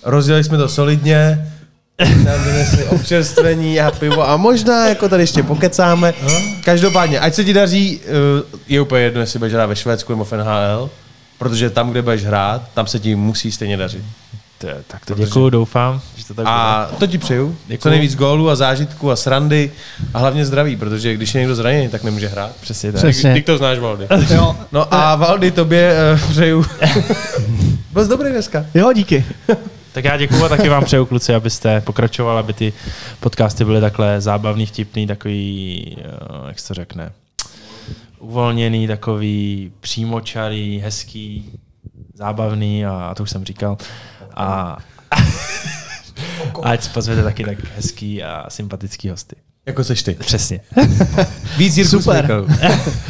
Rozdělili jsme to solidně, nám vynesli občerstvení a pivo a možná jako tady ještě pokecáme. Každopádně, ať se ti daří, uh, je úplně jedno, jestli budeš hrát ve Švédsku nebo v NHL, protože tam, kde budeš hrát, tam se ti musí stejně dařit. To je- Tak to děkuju, doufám, že to tak bude. A to ti přeju. Děkuju. Co nejvíc gólů a zážitků a srandy a hlavně zdraví, protože když je někdo zraněný, tak nemůže hrát. Přesně tak. Přesně. Ty to znáš, Valdy. Jo. No a Valdy, tobě uh, přeju. Byl jsi dobrý dneska. jo, díky. Tak já děkuju a taky vám přeju, kluci, abyste pokračovali, aby ty podcasty byly takhle zábavný, vtipný, takový, eh, jak se to řekne, uvolněný, takový přímočarý, hezký, zábavný a, a to už jsem říkal. A ať pozvete taky tak hezký a sympatický hosty. Jako seš ty. Přesně. Víc Jirku Super.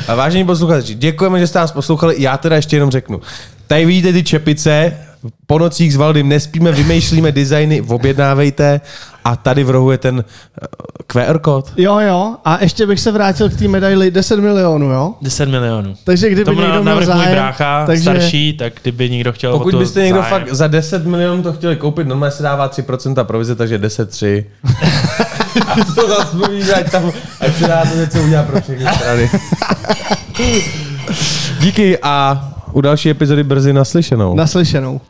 A vážení posluchači, děkujeme, že jste nás poslouchali. Já teda ještě jenom řeknu. Tady vidíte ty čepice, po nocích s Valdym nespíme, vymýšlíme designy, objednávejte a tady v rohu je ten eh, QR kód. Jo, jo. A ještě bych se vrátil k té medaili 10 milionů, jo? 10 milionů. Takže kdyby Tomu někdo měl můj zájem, brácha, takže starší, tak kdyby někdo chtěl Pokud byste někdo zájem. fakt za 10 milionů to chtěli koupit, normálně se dává 3% provize, takže 10-3. a to zase ať tam, ať se dá to něco udělat pro všechny strany. Díky a u další epizody brzy naslyšenou. naslyšenou.